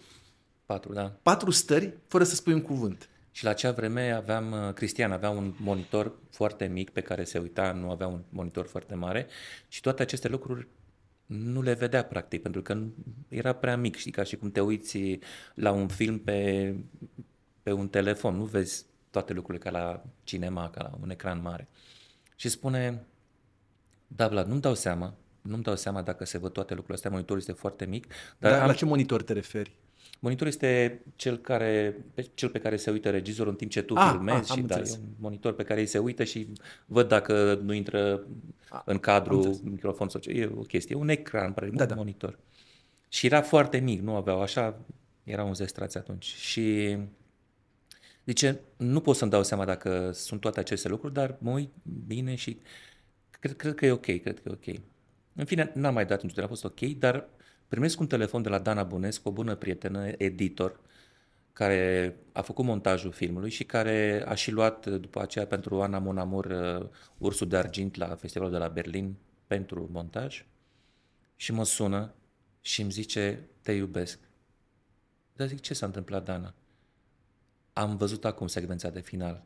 Patru, da. patru stări fără să spui un cuvânt. Și la acea vreme aveam, uh, Cristian avea un monitor foarte mic pe care se uita, nu avea un monitor foarte mare și toate aceste lucruri nu le vedea practic, pentru că nu- era prea mic, știi, ca și cum te uiți la un film pe, pe un telefon, nu vezi toate lucrurile ca la cinema, ca la un ecran mare. Și spune, da, Vlad, nu-mi dau seama, nu-mi dau seama dacă se văd toate lucrurile astea, monitorul este foarte mic, dar Dar am, la ce monitor te referi? Monitorul este cel, care, pe, cel pe care se uită regizorul în timp ce tu Ah, filmezi ah, am și da, e înțeles. un monitor pe care îi se uită și văd dacă nu intră în cadru microfon sau ce. E o chestie, e un ecran, pare Da, da, da. un monitor. Și era foarte mic, nu aveau așa, Era un zestraț atunci. Și zice, nu pot să-mi dau seama dacă sunt toate aceste lucruri, dar mă uit bine și cred, cred că e ok, cred că e ok. În fine, n-am mai dat niciodată, a fost ok, dar primesc un telefon de la Dana Bunescu, o bună prietenă, editor, care a făcut montajul filmului și care a și luat după aceea pentru Ana Monamur uh, Ursul de Argint la festivalul de la Berlin pentru montaj și mă sună și îmi zice, te iubesc. Dar zic, ce s-a întâmplat, Dana? Am văzut acum secvența de final.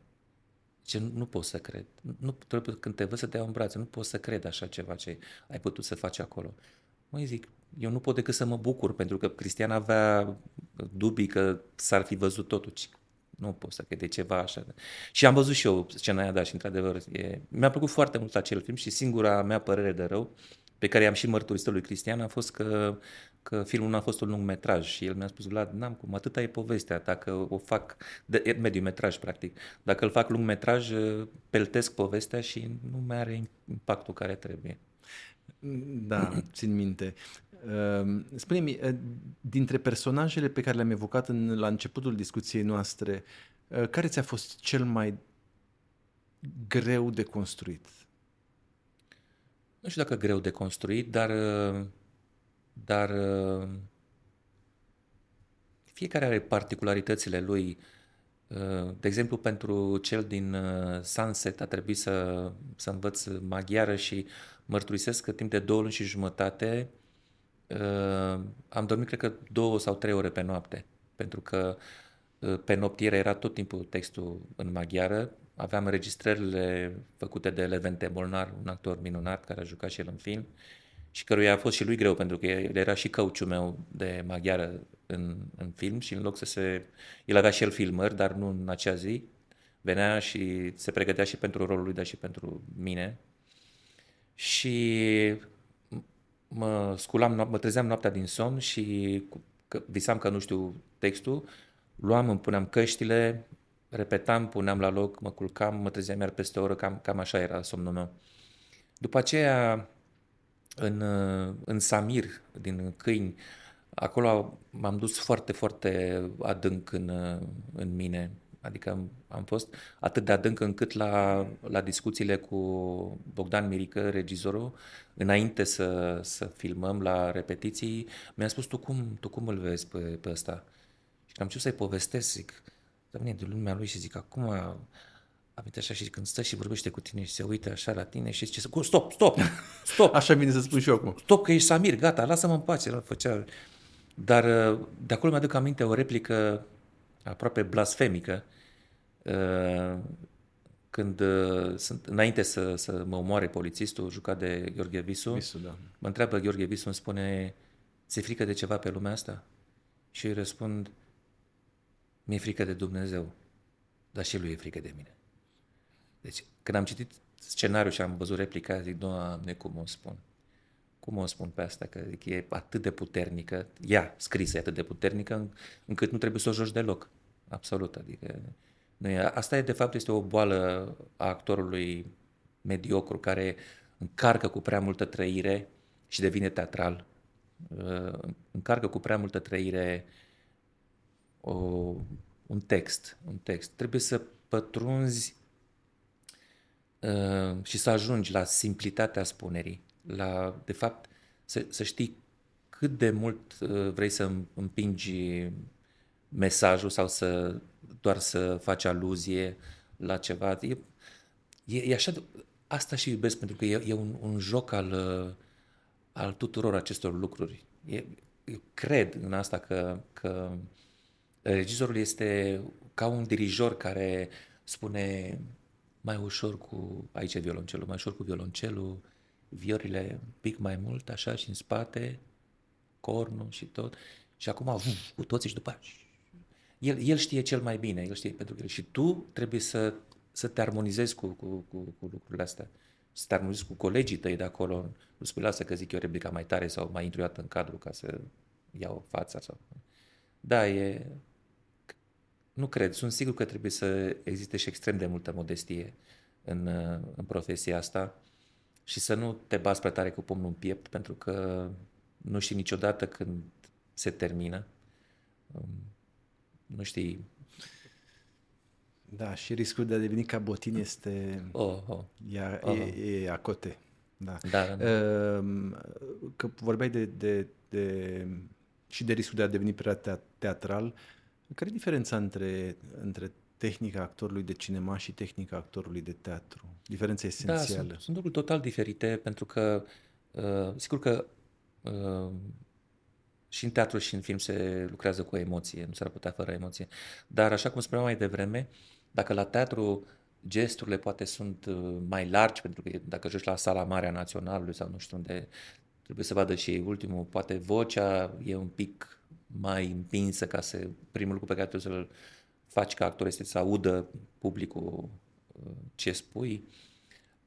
Ce nu, nu pot să cred. Nu, trebuie când te văd să te iau în brațe, nu pot să cred așa ceva ce ai putut să faci acolo. Măi zic, eu nu pot decât să mă bucur, pentru că Cristian avea dubii că s-ar fi văzut totul. Nu pot să cred, de ceva așa. Și am văzut și eu scena aia, da, și într-adevăr, e... mi-a plăcut foarte mult acel film și singura mea părere de rău, pe care am și mărturisit lui Cristian, a fost că, că filmul nu a fost un lung metraj și el mi-a spus, Vlad, n-am cum, atâta e povestea, dacă o fac, de, mediu metraj practic, dacă îl fac lung metraj, peltesc povestea și nu mai are impactul care trebuie. Da, țin minte. Ehm, spune-mi, eh, dintre personajele pe care le-am evocat în, la începutul discuției noastre, eh, care ți-a fost cel mai greu de construit? Nu știu dacă greu de construit, dar, eh, dar fiecare are particularitățile lui. De exemplu, pentru cel din Sunset a trebuit să, să învăț maghiară și mărturisesc că timp de două luni și jumătate uh, am dormit, cred că, două sau trei ore pe noapte, pentru că uh, pe noptiere era tot timpul textul în maghiară, aveam înregistrările făcute de Levente Molnar, un actor minunat care a jucat și el în film și căruia a fost și lui greu pentru că el era și căuciul meu de maghiară în, în film și în loc să se... El avea și el filmări, dar nu în acea zi. Venea și se pregătea și pentru rolul lui, dar și pentru mine și mă sculam, mă trezeam noaptea din somn și visam că nu știu textul, luam, îmi puneam căștile, repetam, puneam la loc, mă culcam, mă trezeam iar peste o oră, cam, cam așa era somnul meu. După aceea, în, în Samir, din Câini, acolo m-am dus foarte, foarte adânc în, în mine. Adică am, am fost atât de adânc încât la, la discuțiile cu Bogdan Mirică, regizorul, înainte să, să filmăm la repetiții, mi-a spus, tu cum, tu cum îl vezi pe, pe ăsta? Și am început să-i povestesc, zic, să vine de lumea lui și zic, acum a venit așa și când stă și vorbește cu tine și se uită așa la tine și zice, stop, stop, stop. *laughs* așa vine să spun și eu acum. Stop că ești Samir, gata, lasă-mă în pace. El făcea... Dar de acolo mi-aduc aminte o replică aproape blasfemică, uh, când uh, sunt, înainte să, să mă omoare polițistul jucat de Gheorghe Visu, Visu da. mă întreabă Gheorghe Visu, îmi spune, ți-e frică de ceva pe lumea asta? Și eu îi răspund, mi-e frică de Dumnezeu, dar și lui e frică de mine. Deci, când am citit scenariul și am văzut replica, zic, Doamne, cum o spun? cum o spun pe asta, că zic, e atât de puternică, ea scrisă e atât de puternică, încât nu trebuie să o joci deloc. Absolut, adică nu e, asta e de fapt este o boală a actorului mediocru care încarcă cu prea multă trăire și devine teatral. Uh, încarcă cu prea multă trăire o, un text, un text. Trebuie să pătrunzi uh, și să ajungi la simplitatea spunerii la, de fapt, să, să știi cât de mult uh, vrei să împingi mesajul sau să doar să faci aluzie la ceva. E, e, e așa, de, asta și iubesc pentru că e, e un, un joc al, uh, al tuturor acestor lucruri. E, eu cred în asta că, că regizorul este ca un dirijor care spune mai ușor cu, aici e violoncelul, mai ușor cu violoncelul, viorile un pic mai mult, așa, și în spate, cornul și tot. Și acum, uf, cu toții și după aia, el, el știe cel mai bine, el știe pentru că și tu trebuie să, să te armonizezi cu, cu, cu, cu lucrurile astea. Să te armonizezi cu colegii tăi de acolo. Nu spui, lasă că zic eu replica mai tare sau mai intruiată în cadru ca să iau fața. Sau... Da, e... Nu cred. Sunt sigur că trebuie să existe și extrem de multă modestie în, în profesia asta și să nu te bați prea tare cu pumnul în piept, pentru că nu știi niciodată când se termină. um, nu știi. Da, și riscul de a deveni cabotin este... Oh, oh. E, oh. e, e acote. Da. Da, da, da. Ehm, Că vorbeai de, de, de, și de riscul de a deveni prea teatral. Care e diferența între, între tehnica actorului de cinema și tehnica actorului de teatru? Diferența esențială. Da, sunt, sunt lucruri total diferite pentru că, uh, sigur că uh, și în teatru și în film se lucrează cu emoție, nu s-ar putea fără emoție. Dar așa cum spuneam mai devreme, dacă la teatru gesturile poate sunt uh, mai largi, pentru că dacă joci la sala mare a Naționalului sau nu știu unde, trebuie să vadă și ei ultimul, poate vocea e un pic mai împinsă ca să, primul lucru pe care trebuie să-l faci ca actor este să audă publicul uh, ce spui.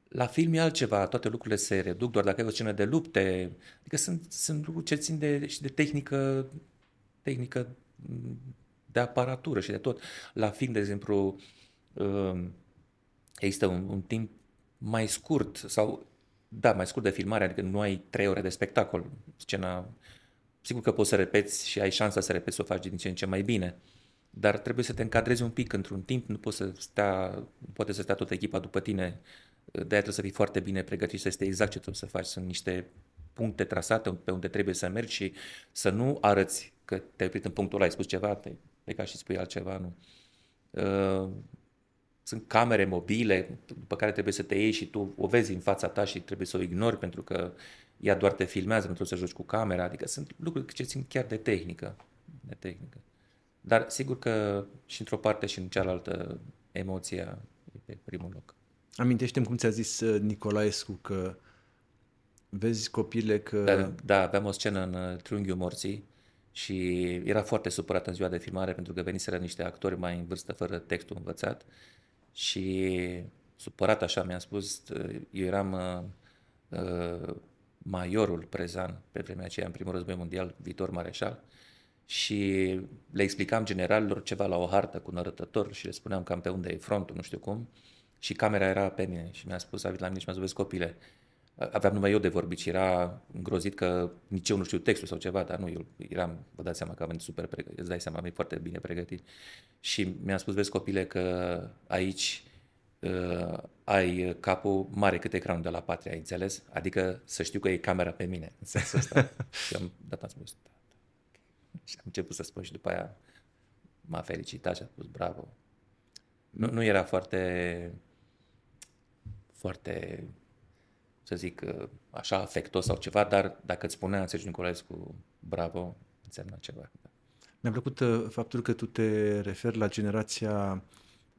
La film e altceva, toate lucrurile se reduc, doar dacă ai o scenă de lupte, adică sunt, sunt lucruri ce țin de, și de tehnică, tehnică de aparatură și de tot. La film, de exemplu, um, există un, un timp mai scurt sau, da, mai scurt de filmare, adică nu ai trei ore de spectacol. Scena, sigur că poți să repeți și ai șansa să repeți să o faci din ce în ce mai bine, dar trebuie să te încadrezi un pic într-un timp, nu poți să stea, nu poate să stea toată echipa după tine, de aia trebuie să fii foarte bine pregătit, să este exact ce trebuie să faci, sunt niște puncte trasate pe unde trebuie să mergi și să nu arăți că te-ai oprit în punctul ăla, ai spus ceva, te pleca și spui altceva, nu. Uh, sunt camere mobile după care trebuie să te iei și tu o vezi în fața ta și trebuie să o ignori pentru că ea doar te filmează pentru să joci cu camera, adică sunt lucruri ce țin chiar de tehnică. De tehnică. Dar sigur că și într-o parte și în cealaltă emoția e pe primul loc. Amintește-mi cum ți-a zis uh, Nicolaescu că vezi copile că... Da, da aveam o scenă în uh, Triunghiul Morții și era foarte supărat în ziua de filmare pentru că veniseră niște actori mai în vârstă fără textul învățat și supărat așa mi-a spus, eu eram uh, uh, majorul prezan pe vremea aceea în primul război mondial, viitor mareșal, și le explicam generalilor ceva la o hartă cu un arătător și le spuneam cam pe unde e frontul, nu știu cum, și camera era pe mine și mi-a spus, a venit la mine și mi-a zis, vezi copile, aveam numai eu de vorbit și era îngrozit că nici eu nu știu textul sau ceva, dar nu, eu eram, vă dați seama că am venit super pregătit, îți dai seama, am foarte bine pregătit. Și mi-a spus, vezi copile, că aici uh, ai capul mare cât ecranul de la Patria, ai înțeles? Adică să știu că e camera pe mine, în sensul ăsta. *laughs* și am dat, am spus, da, da. Și am început să spun și după aia m-a felicitat și a spus, bravo. Nu, nu era foarte, foarte să zic, uh, așa afectos sau ceva, dar dacă îți spunea Sergiu Nicolaescu bravo, însemna ceva. Mi-a plăcut uh, faptul că tu te referi la generația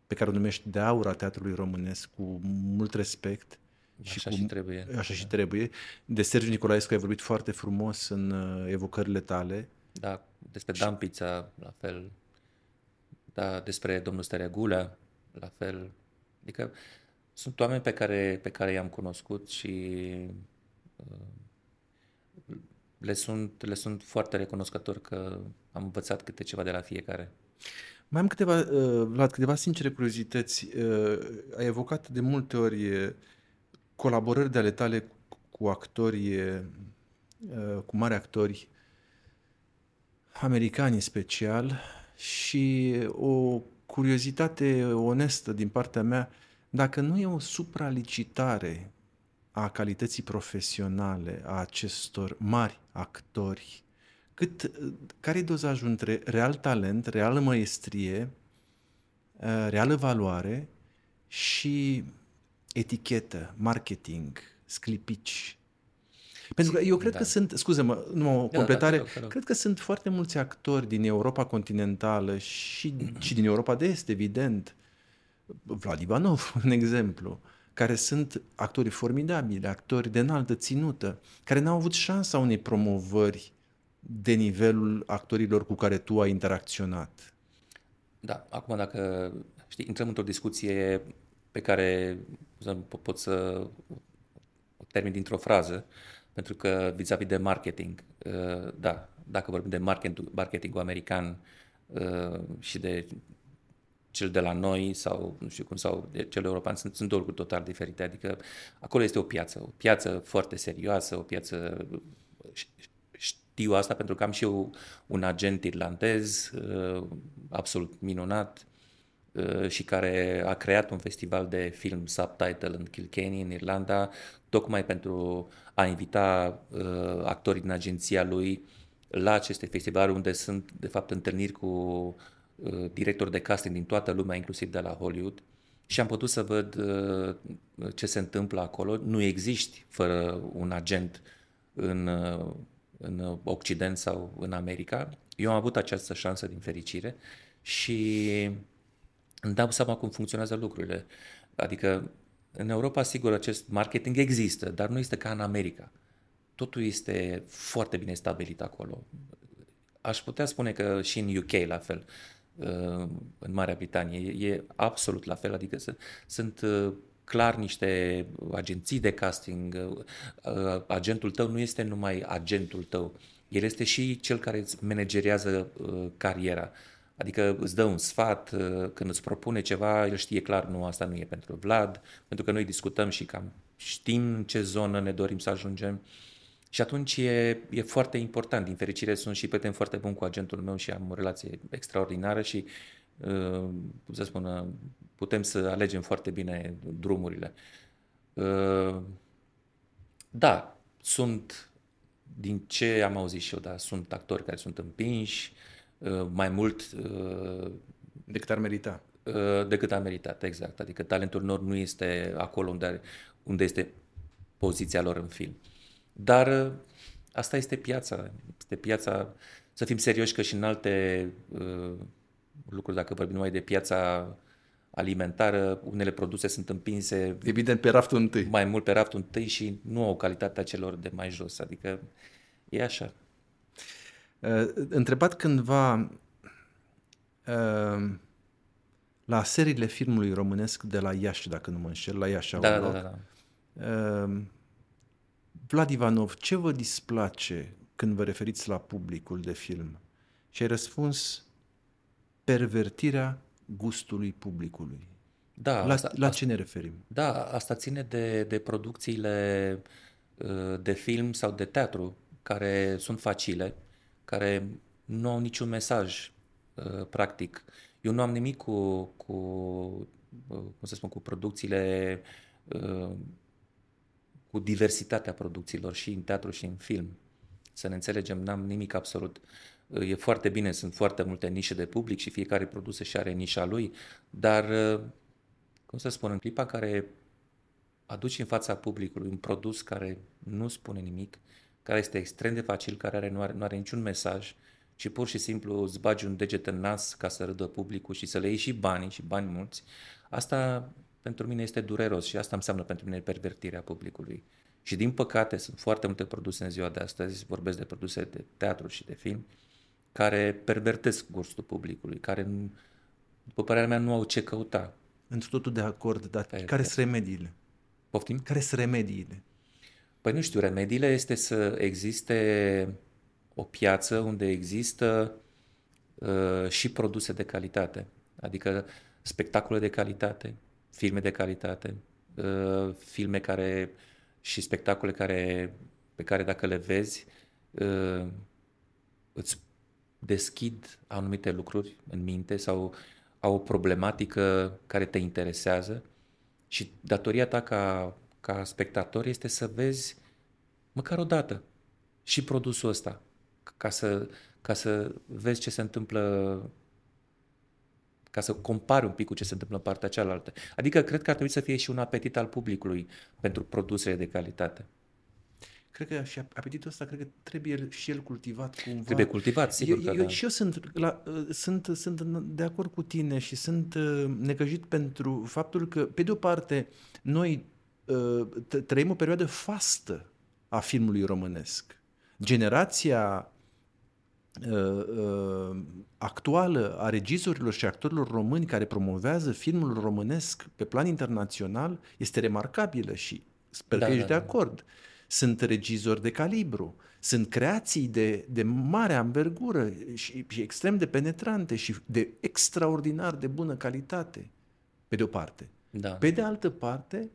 pe care o numești de aur a teatrului românesc cu mult respect. Așa și, cu, și trebuie. Așa da. și trebuie. De Sergiu Nicolaescu ai vorbit foarte frumos în uh, evocările tale. Da, despre și... Dan Pizza, la fel. Da, despre domnul Steregulea, la fel. Adică sunt oameni pe care, pe care i-am cunoscut și uh, le sunt, le sunt foarte recunoscător că am învățat câte ceva de la fiecare. Mai am câteva, uh, Vlad, câteva sincere curiozități. Uh, ai evocat de multe ori colaborări de ale tale cu actori, cu mari actori americani în special și o curiozitate onestă din partea mea, dacă nu e o supralicitare a calității profesionale a acestor mari actori, cât, care e dozajul între real talent, reală măestrie, uh, reală valoare și etichetă, marketing, sclipici. Pentru că eu cred da. că sunt, scuze-mă, nu o completare, da, da, da, da, cred că sunt foarte mulți actori din Europa continentală și, *clears throat* și din Europa de Est, evident, Vlad Ivanov, *laughs* un exemplu, care sunt actori formidabili, actori de înaltă ținută, care n-au avut șansa unei promovări de nivelul actorilor cu care tu ai interacționat. Da, acum dacă știi, intrăm într-o discuție pe care pot să o termin dintr-o frază, pentru că vis-a-vis de marketing, uh, da, dacă vorbim de marketing, marketingul american uh, și de cel de la noi sau nu știu cum, sau cel european, sunt, sunt două lucruri total diferite. Adică acolo este o piață, o piață foarte serioasă, o piață știu asta pentru că am și eu un agent irlandez uh, absolut minunat uh, și care a creat un festival de film subtitle în Kilkenny, în Irlanda, tocmai pentru a invita uh, actorii din agenția lui la aceste festivaluri unde sunt, de fapt, întâlniri cu uh, directori de casting din toată lumea, inclusiv de la Hollywood. Și am putut să văd uh, ce se întâmplă acolo. Nu existi fără un agent în, uh, în Occident sau în America. Eu am avut această șansă din fericire și îmi dau seama cum funcționează lucrurile. Adică în Europa, sigur, acest marketing există, dar nu este ca în America. Totul este foarte bine stabilit acolo. Aș putea spune că și în UK la fel, uh, în Marea Britanie, e absolut la fel, adică sunt uh, clar niște agenții de casting. Uh, agentul tău nu este numai agentul tău, el este și cel care îți manageriază cariera. Adică îți dă un sfat, uh, când îți propune ceva, el știe clar, nu, asta nu e pentru Vlad, pentru că noi discutăm și cam știm în ce zonă ne dorim să ajungem. Și atunci e, e foarte important. Din fericire sunt și prieten foarte bun cu agentul meu și am o relație extraordinară și, uh, cum să spun, uh, putem să alegem foarte bine drumurile. Da, sunt, din ce am auzit și eu, da, sunt actori care sunt împinși, Uh, mai mult uh, decât ar merita. Uh, decât a meritat, exact. Adică talentul lor nu este acolo unde, are, unde este poziția lor în film. Dar asta este piața. Este piața, să fim serioși că și în alte uh, lucruri, dacă vorbim numai de piața alimentară, unele produse sunt împinse evident pe raftul întâi. Mai mult pe raftul întâi și nu au calitatea celor de mai jos. Adică e așa. Uh, întrebat cândva uh, la seriile filmului românesc de la Iași, dacă nu mă înșel, la Iași da, da, da, da. Uh, Vlad Ivanov, ce vă displace când vă referiți la publicul de film? Și ai răspuns pervertirea gustului publicului. Da, la, asta, la ce ne referim? Da, asta ține de, de producțiile de film sau de teatru care sunt facile, care nu au niciun mesaj uh, practic. Eu nu am nimic cu, cu uh, cum să spun, cu producțiile, uh, cu diversitatea producțiilor și în teatru și în film. Să ne înțelegem, n-am nimic absolut. E foarte bine, sunt foarte multe nișe de public și fiecare produs și are nișa lui, dar, cum să spun, în clipa care aduci în fața publicului un produs care nu spune nimic, care este extrem de facil, care are, nu, are, nu are niciun mesaj și pur și simplu îți bagi un deget în nas ca să râdă publicul și să le iei și banii și bani mulți, asta pentru mine este dureros și asta înseamnă pentru mine pervertirea publicului. Și din păcate sunt foarte multe produse în ziua de astăzi, vorbesc de produse de teatru și de film, care pervertesc gustul publicului, care, după părerea mea, nu au ce căuta. Într totul de acord, dar care sunt remediile? Poftim? Care sunt remediile? Păi nu știu, remediile este să existe o piață unde există uh, și produse de calitate, adică spectacole de calitate, filme de calitate, uh, filme care și spectacole care, pe care dacă le vezi uh, îți deschid anumite lucruri în minte sau au o problematică care te interesează și datoria ta ca ca spectator este să vezi măcar o dată și produsul ăsta, ca să, ca să vezi ce se întâmplă ca să compari un pic cu ce se întâmplă în partea cealaltă. Adică cred că ar trebui să fie și un apetit al publicului pentru produsele de calitate. Cred că și apetitul ăsta cred că trebuie și el cultivat cumva. Trebuie cultivat, sigur eu, că eu, da. Și eu sunt, la, sunt, sunt de acord cu tine și sunt uh, necăjit pentru faptul că, pe de o parte, noi Uh, trăim o perioadă fastă a filmului românesc. Generația uh, uh, actuală a regizorilor și actorilor români care promovează filmul românesc pe plan internațional este remarcabilă și sper da, că ești da, de da. Acord. Sunt regizori de calibru, sunt creații de, de mare ambergură și, și extrem de penetrante și de extraordinar de bună calitate, pe de o parte. Da. Pe de altă parte,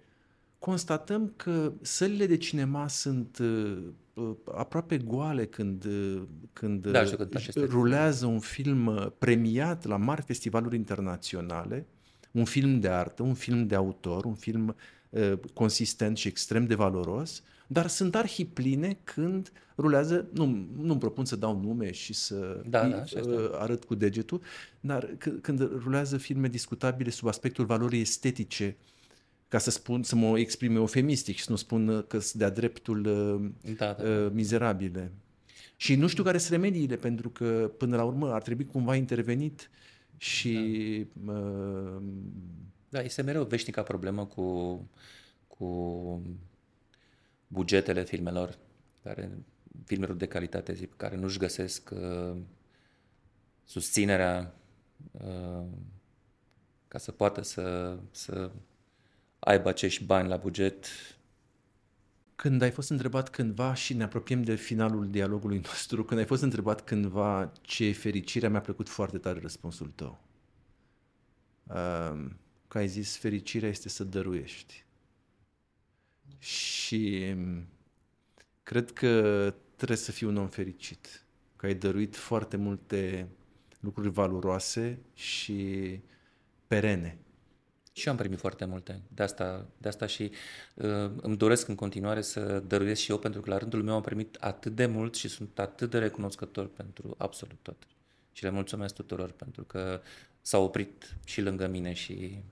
constatăm că sălile de cinema sunt uh, uh, aproape goale când, uh, când Da, uh, știu când aceste- rulează un film uh, premiat la mari festivaluri internaționale, un film de artă, un film de autor, un film uh, consistent și extrem de valoros, dar sunt arhipline când rulează, nu, nu-mi propun să dau nume și să Da, îi, da, așa este. uh, arăt cu degetul, dar c- când rulează filme discutabile sub aspectul valorii estetice, ca să spun, să mă exprim eufemistic și să nu spun uh, că sunt de-a dreptul uh, Da, da. uh, mizerabile. Și nu știu care sunt remediile, pentru că până la urmă ar trebui cumva intervenit și uh, Da, este mereu veșnica problemă cu, cu bugetele filmelor, care, filmelor de calitate, zic, care nu-și găsesc uh, susținerea uh, ca să poată să, să aibă acești bani la buget. Când ai fost întrebat cândva, și ne apropiem de finalul dialogului nostru, când ai fost întrebat cândva ce e fericirea, mi-a plăcut foarte tare răspunsul tău. Uh, că ai zis, fericirea este să dăruiești. Și um, cred că trebuie să fii un om fericit, că ai dăruit foarte multe lucruri valoroase și perene. Și eu am primit foarte multe. De asta, de asta și uh, îmi doresc în continuare să dăruiesc și eu, pentru că la rândul meu am primit atât de mult și sunt atât de recunoscător pentru absolut tot. Și le mulțumesc tuturor pentru că s-au oprit și lângă mine și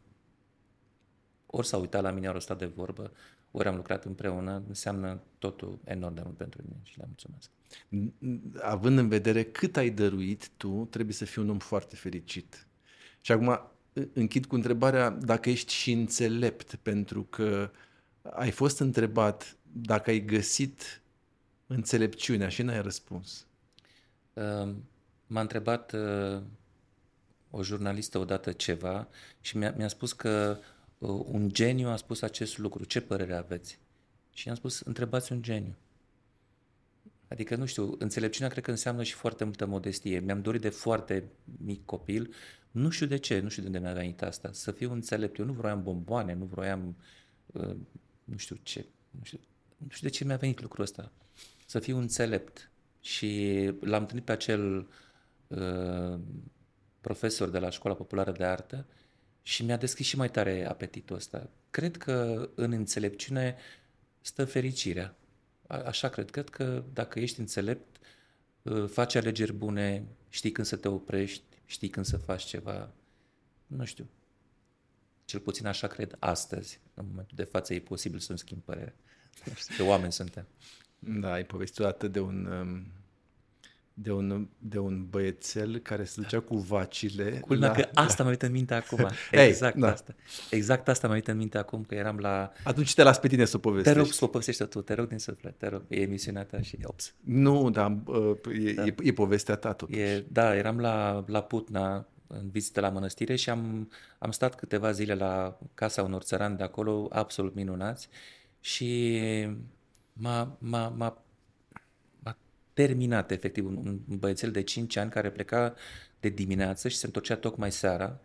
ori s-au uitat la mine, ori au stat de vorbă, ori am lucrat împreună, înseamnă totul enorm de mult pentru mine și le mulțumesc. având în vedere cât ai dăruit tu, trebuie să fii un om foarte fericit. Și acum închid cu întrebarea dacă ești și înțelept, pentru că ai fost întrebat dacă ai găsit înțelepciunea și n-ai răspuns. Uh, M-a întrebat uh, o jurnalistă odată ceva și mi-a, mi-a spus că uh, un geniu a spus acest lucru. Ce părere aveți? Și i-am spus, întrebați un geniu. Adică, nu știu, înțelepciunea cred că înseamnă și foarte multă modestie. Mi-am dorit de foarte mic copil, nu știu de ce, nu știu de unde mi-a venit asta, să fiu înțelept. Eu nu vroiam bomboane, nu vroiam, uh, nu știu ce, nu știu, nu știu de ce mi-a venit lucrul ăsta. Să fiu înțelept. Și l-am întâlnit pe acel uh, profesor de la Școala Populară de Artă și mi-a deschis și mai tare apetitul ăsta. Cred că în înțelepciune stă fericirea. A- Așa cred. Cred că dacă ești înțelept, uh, faci alegeri bune, știi când să te oprești, știi când să faci ceva. Nu știu. Cel puțin așa cred astăzi. În momentul de față e posibil să-mi schimb părerea. De oameni suntem. Da, ai povestit odată de un, um, de un, de un băiețel care se ducea cu vacile. Culmea la- că asta mi-a venit în minte acum. *laughs* Ei, Exact da. asta. Exact asta mi-a venit în minte acum, că eram la... Atunci te las pe tine să o Te povestești. rog să o povestești tu, te rog din suflet, te rog. E emisiunea ta și ops. Nu, dar uh, e, da. e, e povestea ta totuși. E, da, eram la, la Putna în vizită la mănăstire și am, am stat câteva zile la casa unor țărani de acolo, absolut minunați, și m-a, m-a, m-a, m-a terminat efectiv un, un băiețel de 5 ani care pleca de dimineață și se întorcea tocmai seara,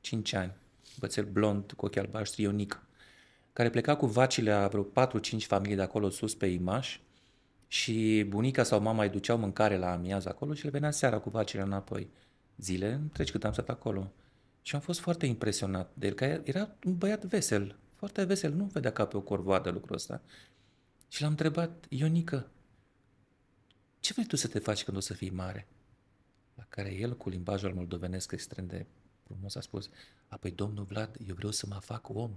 5 ani, băiețel blond cu ochi albaștri, Ionic, care pleca cu vacile a vreo 4-5 familii de acolo sus pe Imaș și bunica sau mama îi duceau mâncare la amiază acolo și le venea seara cu vacile înapoi. Zile întregi cât am stat acolo. Și am fost foarte impresionat de el, că era un băiat vesel, foarte vesel, nu vedea ca pe o corvoadă lucrul ăsta. Și l-am întrebat, Ionică, ce vrei tu să te faci când o să fii mare? La care el, cu limbajul moldovenesc extrem de frumos, a spus, apoi domnul Vlad, eu vreau să mă fac om.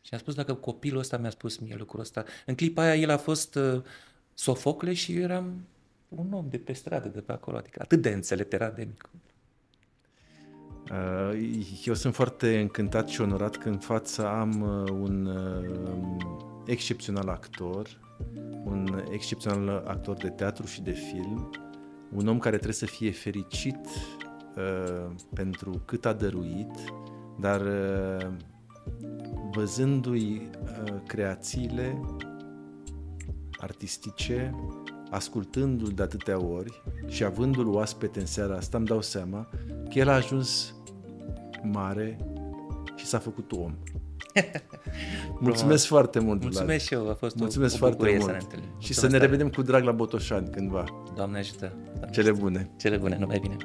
Și a spus, dacă copilul ăsta mi-a spus mie lucrul ăsta, în clipa aia el a fost uh, Sofocle și eu eram un om de pe stradă, de pe acolo, adică atât de înțelept era de mic. Uh, Eu sunt foarte încântat și onorat că în față am uh, un uh, excepțional actor, un excepțional actor de teatru și de film, un om care trebuie să fie fericit uh, pentru cât a dăruit, dar uh, văzându-i uh, creațiile artistice, ascultându-l de atâtea ori și avându-l oaspete în seara asta, îmi dau seama că el a ajuns mare și s-a făcut om. *laughs* Mulțumesc foarte mult, Vlad. Mulțumesc și eu, a fost Mulțumesc o, o foarte bucurie mult. să ne întâlnim. Și Mulțumesc să ne tare. revedem cu drag la Botoșani cândva. Doamne ajută. Doamne Cele ajută. bune! Cele bune, numai bine.